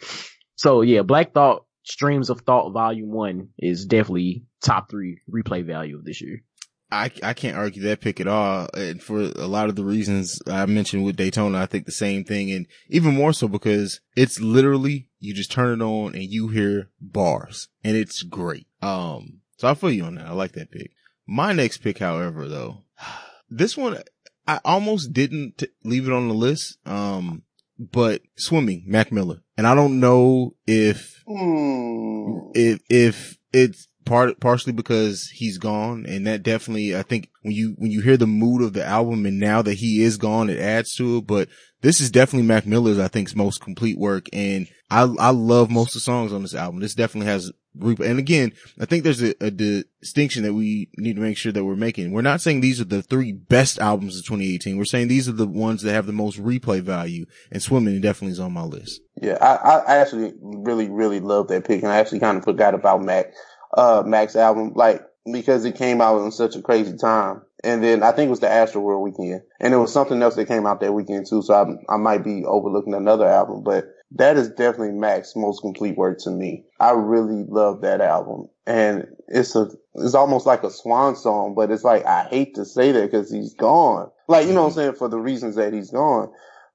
so yeah, Black Thought, Streams of Thought Volume One is definitely top three replay value of this year. I, I can't argue that pick at all. And for a lot of the reasons I mentioned with Daytona, I think the same thing. And even more so because it's literally, you just turn it on and you hear bars and it's great. Um, so I feel you on that. I like that pick. My next pick, however, though, this one, I almost didn't t- leave it on the list. Um, but swimming, Mac Miller. And I don't know if, Hmm. if, if it's part, partially because he's gone. And that definitely, I think when you, when you hear the mood of the album and now that he is gone, it adds to it. But this is definitely Mac Miller's, I think, most complete work. And I, I love most of the songs on this album. This definitely has and again, I think there's a, a, distinction that we need to make sure that we're making. We're not saying these are the three best albums of 2018. We're saying these are the ones that have the most replay value and swimming definitely is on my list. Yeah, I, I actually really, really love that pick and I actually kind of forgot about Mac, uh, Mac's album, like, because it came out in such a crazy time. And then I think it was the Astroworld weekend and there was something else that came out that weekend too. So I, I might be overlooking another album, but that is definitely Mac's most complete work to me. I really love that album. And it's a, it's almost like a swan song, but it's like, I hate to say that because he's gone. Like, you know what I'm saying? For the reasons that he's gone.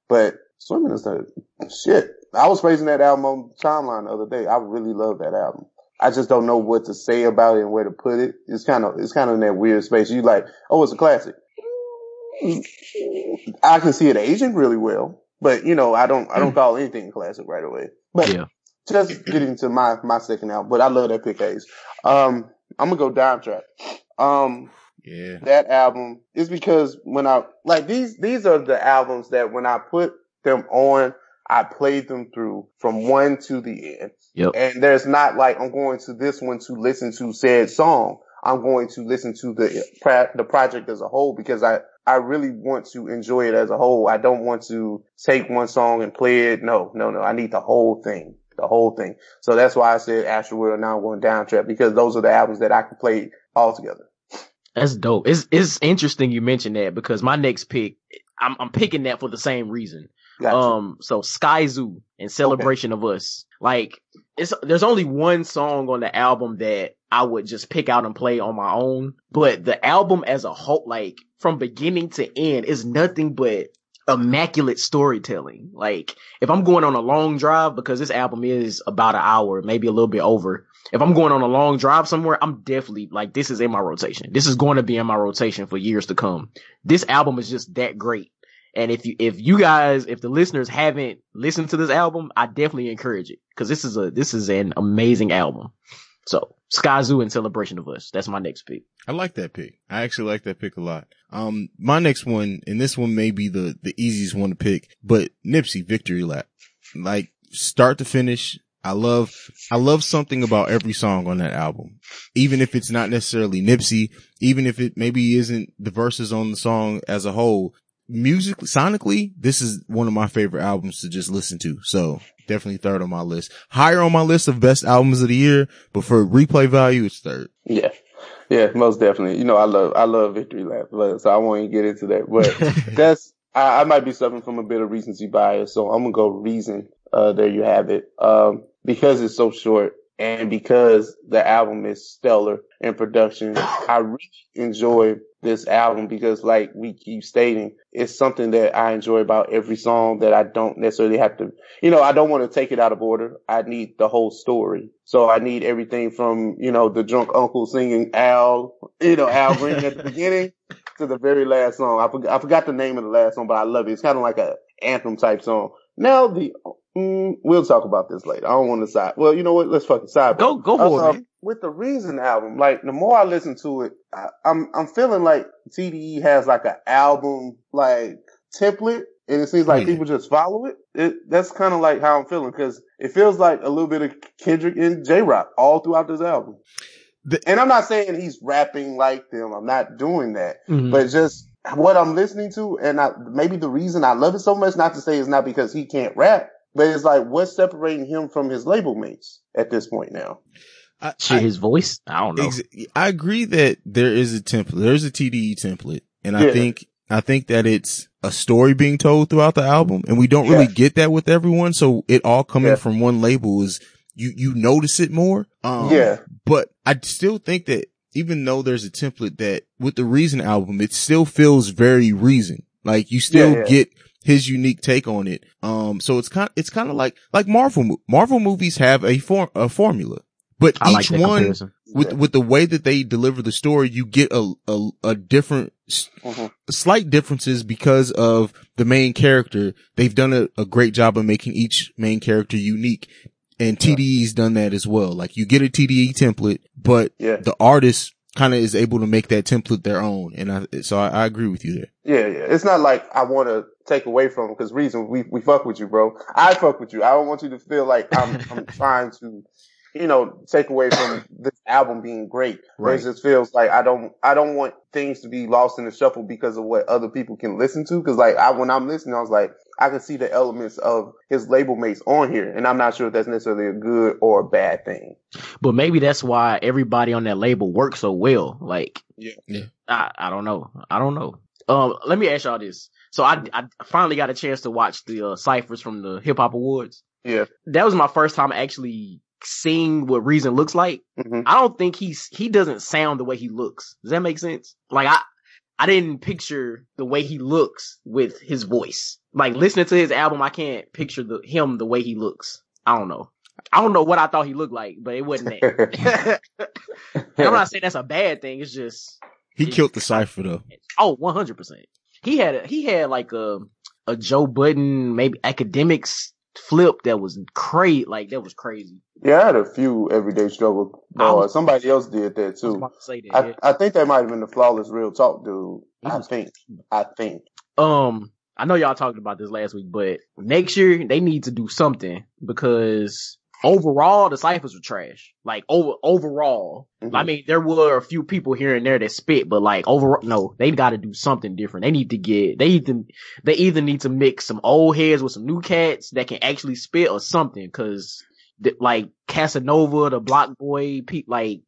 But swimming is the shit. I was praising that album on timeline the other day. I really love that album. I just don't know what to say about it and where to put it. It's kind of, it's kind of in that weird space. You like, oh, it's a classic. I can see it aging really well. But you know, I don't I don't call anything classic right away. But yeah. just getting to my my second album. But I love that pick. Um I'm gonna go Dime Trap. Um yeah. That album is because when I like these these are the albums that when I put them on, I played them through from one to the end. Yep. And there's not like I'm going to this one to listen to said song. I'm going to listen to the the project as a whole because I I really want to enjoy it as a whole. I don't want to take one song and play it. No, no, no. I need the whole thing, the whole thing. So that's why I said Astroworld now I'm going Dime Trap because those are the albums that I can play all together. That's dope. It's it's interesting you mentioned that because my next pick, I'm I'm picking that for the same reason. Gotcha. Um, so Skyzoo and Celebration okay. of Us. Like, it's there's only one song on the album that I would just pick out and play on my own. But the album as a whole, like from beginning to end, is nothing but immaculate storytelling. Like, if I'm going on a long drive, because this album is about an hour, maybe a little bit over. If I'm going on a long drive somewhere, I'm definitely like, this is in my rotation. This is going to be in my rotation for years to come. This album is just that great. And if you, if you guys, if the listeners haven't listened to this album, I definitely encourage it. Cause this is a, this is an amazing album. So Skyzoo and Celebration of Us. That's my next pick. I like that pick. I actually like that pick a lot. Um, my next one, and this one may be the, the easiest one to pick, but Nipsey Victory Lap. Like start to finish. I love, I love something about every song on that album. Even if it's not necessarily Nipsey, even if it maybe isn't the verses on the song as a whole, musically, sonically, this is one of my favorite albums to just listen to. So definitely third on my list. Higher on my list of best albums of the year, but for replay value, it's third. Yeah. Yeah, most definitely. You know, I love, I love Victory Lap, so I won't even get into that, but that's, I, I, might be suffering from a bit of recency bias, so I'm gonna go Reason. Uh, there you have it. Um, because it's so short and because the album is stellar in production, I really enjoy this album because like we keep stating, it's something that I enjoy about every song that I don't necessarily have to, you know, I don't want to take it out of order. I need the whole story. So I need everything from, you know, the drunk uncle singing Al, you know, Al Green at the beginning to the very last song. I forgot, I forgot the name of the last song, but I love it. It's kind of like a anthem type song. Now the, mm, we'll talk about this later. I don't want to side. Well, you know what? Let's fucking side. Go, go for uh, it. With the Reason album, like the more I listen to it, I, I'm I'm feeling like TDE has like an album like template, and it seems like people just follow it. it that's kind of like how I'm feeling because it feels like a little bit of Kendrick and Jay Rock all throughout this album. The, and I'm not saying he's rapping like them. I'm not doing that, mm-hmm. but just what I'm listening to, and I, maybe the reason I love it so much, not to say it's not because he can't rap, but it's like what's separating him from his label mates at this point now. I, Shit, his voice. I don't know. Ex- I agree that there is a template. There's a TDE template, and I yeah. think I think that it's a story being told throughout the album, and we don't really yeah. get that with everyone. So it all coming yeah. from one label is you you notice it more. Um, yeah. But I still think that even though there's a template that with the Reason album, it still feels very Reason. Like you still get his unique take on it. Um, so it's kind, it's kind of like, like Marvel, Marvel movies have a form, a formula. But I each that one comparison. with with the way that they deliver the story, you get a a, a different, s- slight differences because of the main character. They've done a, a great job of making each main character unique. And TDE's done that as well. Like you get a TDE template, but Yeah. the artist kind of is able to make that template their own. And I, so I, I agree with you there. Yeah, yeah. It's not like I want to take away from because reason we we fuck with you, bro. I fuck with you. I don't want you to feel like I'm I'm trying to, you know, take away from this album being great. Right. It just feels like I don't I don't want things to be lost in the shuffle because of what other people can listen to. Because like I when I'm listening, I was like I can see the elements of his label mates on here, and I'm not sure if that's necessarily a good or a bad thing. But maybe that's why everybody on that label works so well. Like, Yeah. Yeah. I, I don't know. I don't know. Um, let me ask y'all this. So I, I finally got a chance to watch the uh, ciphers from the hip hop awards. Yeah. That was my first time actually seeing what Reason looks like. Mhm. I don't think he's, he doesn't sound the way he looks. Does that make sense? Like I, I didn't picture the way he looks with his voice. Like listening to his album, I can't picture the, him the way he looks. I don't know. I don't know what I thought he looked like, but it wasn't that. I'm not saying that's a bad thing. It's just, He killed the cipher though. oh, 100%. He had, a, he had like a, a Joe Budden, maybe academics flip that was crazy. Like that was crazy. Yeah, I had a few everyday struggle I was- Somebody else did that I too. say that. I, yeah. I think that might have been the flawless real talk dude. I think. I think. Um, I know y'all talked about this last week, but next year they need to do something because overall the ciphers were trash. Like over overall, Mhm. I mean there were a few people here and there that spit, but like overall, no, they got to do something different. They need to get they either they either need to mix some old heads with some new cats that can actually spit or something because like Casanova, the BlocBoy, like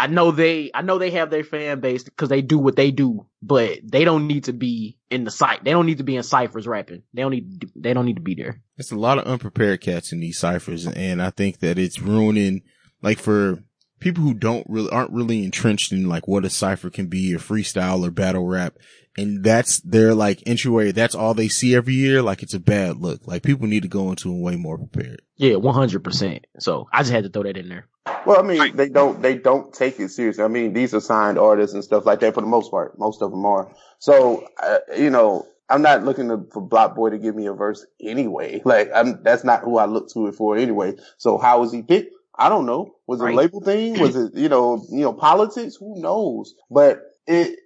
I know they, I know they have their fan base because they do what they do, but they don't need to be in the site. They don't need to be in ciphers rapping. They don't need, they don't need to be there. It's a lot of unprepared cats in these ciphers, and I think that it's ruining, like for people who don't really, aren't really entrenched in like what a cipher can be or freestyle or battle rap. And that's their like entryway. That's all they see every year. Like it's a bad look. Like people need to go into it way more prepared. Yeah, 100%. So I just had to throw that in there. Well, I mean, they don't they don't take it seriously. I mean, these are signed artists and stuff like that for the most part. Most of them are. So, uh, you know, I'm not looking to, for BlocBoy to give me a verse anyway. Like, I'm, that's not who I look to it for anyway. So, how was he picked? I don't know. Was it Right. a label thing? Was it you know you know politics? Who knows? But it.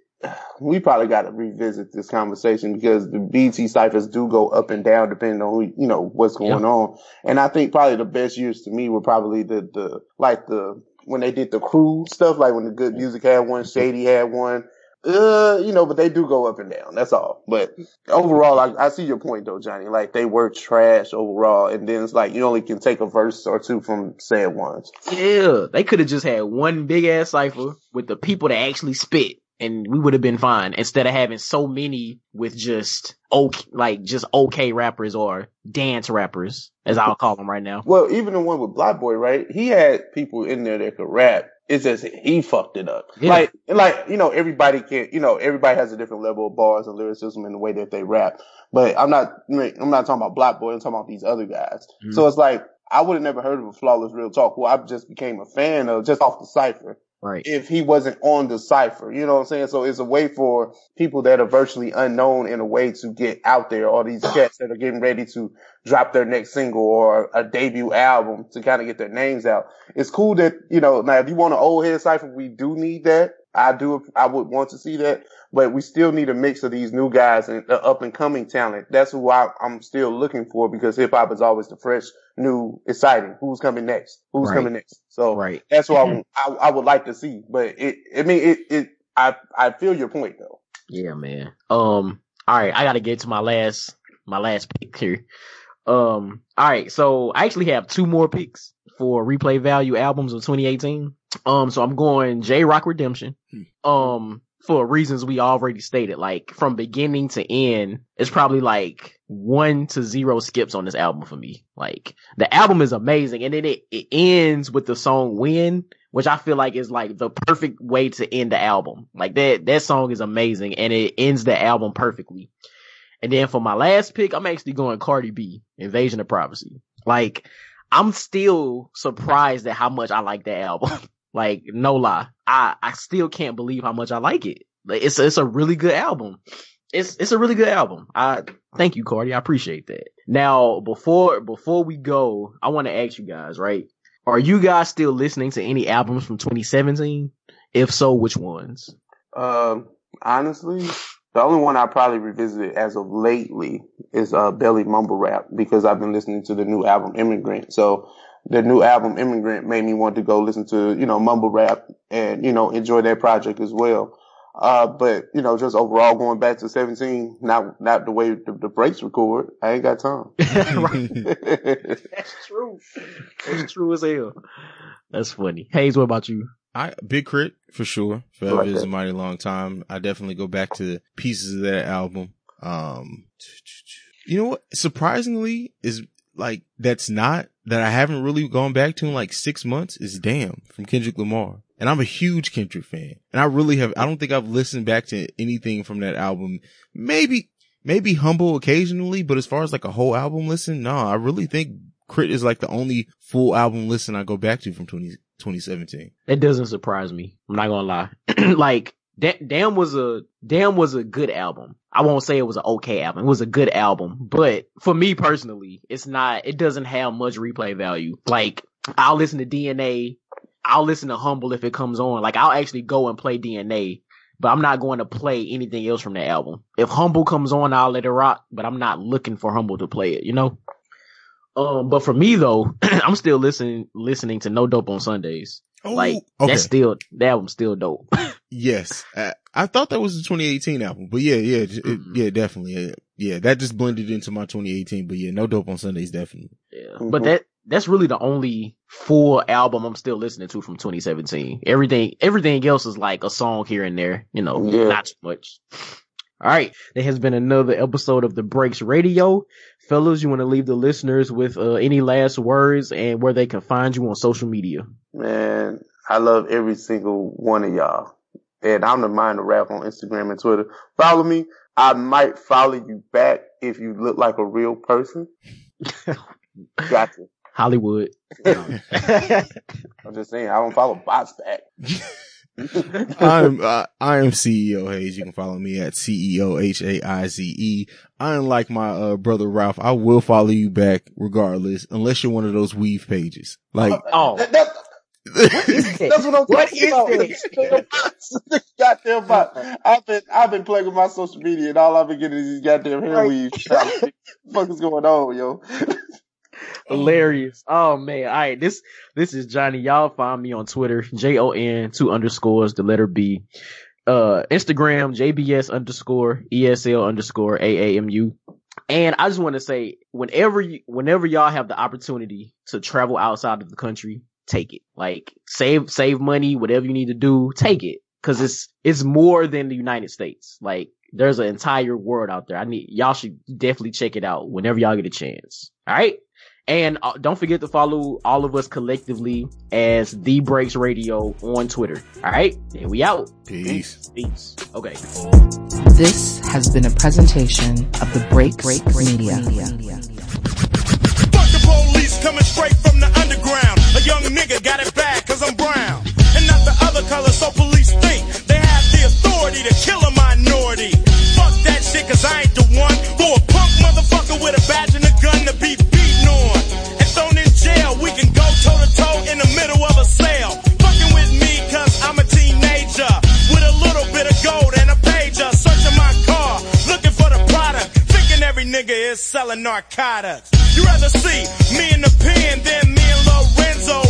We probably got to revisit this conversation because the BET ciphers do go up and down depending on who, you know what's going on. And I think probably the best years to me were probably the, the, like the, when they did the crew stuff, like when the good music had one, Shady had one. Uh, you know, but they do go up and down. That's all. But overall, I, I see your point though, Johnny. Like they were trash overall. And then it's like you only can take a verse or two from said ones. Yeah, they could have just had one big ass cipher with the people that actually spit. And we would have been fine instead of having so many with just okay, like just okay rappers or dance rappers, as I'll call them right now. Well, even the one with BlocBoy, right? He had people in there that could rap. It's just he fucked it up. Yeah. Like, like you know, everybody can, you know, everybody has a different level of bars and lyricism in the way that they rap. But I'm not, I'm not talking about BlocBoy. I'm talking about these other guys. Mhm. So it's like I would have never heard of a flawless real talk. Who I just became a fan of just off the cipher. Right. If he wasn't on the cipher, you know what I'm saying? So it's a way for people that are virtually unknown in a way to get out there. All these cats that are getting ready to drop their next single or a debut album to kind of get their names out. It's cool that, you know, now if you want an old head cipher, we do need that. I do, I would want to see that, but we still need a mix of these new guys and the up and coming talent. That's who I, I'm still looking for because hip hop is always the fresh, new, exciting. Who's coming next? Who's Right. coming next? So Right. that's what I, want- I, I would like to see, but it, I mean, it, it, I, I feel your point though. Yeah, man. Um, all right, I gotta get to my last, my last pick here. Um, all right, so I actually have two more picks for replay value albums of 2018. Um, so I'm going Jay Rock Redemption. Um, for reasons we already stated, like from beginning to end, it's probably like one to zero skips on this album for me. Like the album is amazing, and then it, it ends with the song "Win," which I feel like is like the perfect way to end the album. Like that that song is amazing, and it ends the album perfectly. And then for my last pick, I'm actually going Cardi B, Invasion of Privacy. Like I'm still surprised at how much I like that album. like, no lie. I, I still can't believe how much I like it. Like, it's, it's a really good album. It's, it's a really good album. I, thank you, Cardi. I appreciate that. Now, before, before we go, I want to ask you guys, right? Are you guys still listening to any albums from 2017? If so, which ones? Um, honestly, the only one I probably revisited as of lately is uh, Belly Mumble Rap because I've been listening to the new album Immigrant. So the new album Immigrant made me want to go listen to, you know, Mumble Rap and, you know, enjoy that project as well. Uh, but, you know, just overall going back to 17, not, not the way the, the breaks record. I ain't got time. That's true. That's true as hell. That's funny. Hayes, what about you? I Big K.R.I.T. for sure. Forever like is a mighty long time. I definitely go back to pieces of that album. Um, you know what? Surprisingly, is like that's not that I haven't really gone back to in like six months. Is Damn from Kendrick Lamar, and I'm a huge Kendrick fan, and I really have. I don't think I've listened back to anything from that album. Maybe maybe humble occasionally, but as far as like a whole album listen, no, I really think K.R.I.T. is like the only full album listen I go back to from 20, 2017. That doesn't surprise me. I'm not gonna lie. like, Damn was a, Damn was a good album. I won't say it was an okay album. It was a good album, but for me personally, it's not, it doesn't have much replay value. Like, I'll listen to DNA. I'll listen to Humble if it comes on. Like, I'll actually go and play DNA, but I'm not going to play anything else from that album. If Humble comes on, I'll let it rock, but I'm not looking for Humble to play it, you know? Um, but for me though, I'm still listening listening to No Dope on Sundays. Oh, like okay. that's still that album's still dope. yes, uh, I thought that was the 2018 album, but yeah, yeah, it, mm-hmm. yeah, definitely, yeah, yeah, that just blended into my 2018. But yeah, No Dope on Sundays definitely. Yeah, mm-hmm. but that that's really the only full album I'm still listening to from 2017. Everything everything else is like a song here and there, you know, yeah. not too much. All right. There has been another episode of the Breaks Radio. Fellas, you want to leave the listeners with uh, any last words and where they can find you on social media? Man, I love every single one of y'all. And I'm the mind of rap on Instagram and Twitter. Follow me. I might follow you back if you look like a real person. Gotcha. Hollywood. I'm just saying, I don't follow bots back. I'm uh, I am CEO Hayes. You can follow me at CEO H A I Z E. Unlike my uh, brother Ralph, I will follow you back regardless, unless you're one of those weave pages. Like oh. That, that, That's what I'm what talking about. goddamn bot. I've been I've been playing with my social media and all I've been getting is these goddamn hair weaves. what the fuck is going on, yo? Hilarious. Oh man. All right. This, this is Johnny. Y'all find me on Twitter, J-O-N, two underscores, the letter B. Uh, Instagram, JBS underscore, ESL underscore, AAMU. And I just want to say, whenever you, whenever y'all have the opportunity to travel outside of the country, take it. Like, save, save money, whatever you need to do, take it. Cause it's, it's more than the United States. Like, there's an entire world out there. I need, y'all should definitely check it out whenever y'all get a chance. All right. And uh, don't forget to follow all of us collectively as The Breaks Radio on Twitter. All right. And we out. Peace. Peace. Okay. This has been a presentation of the Break Break Media. Media. Fuck the police coming straight from the underground. A young nigga got it bad cause I'm brown. And not the other color, so police think they have the authority to kill a minority. Fuck that shit cause I ain't the one for a punk motherfucker with a badge and nigga is selling narcotics. You rather see me in the pen than me and Lorenzo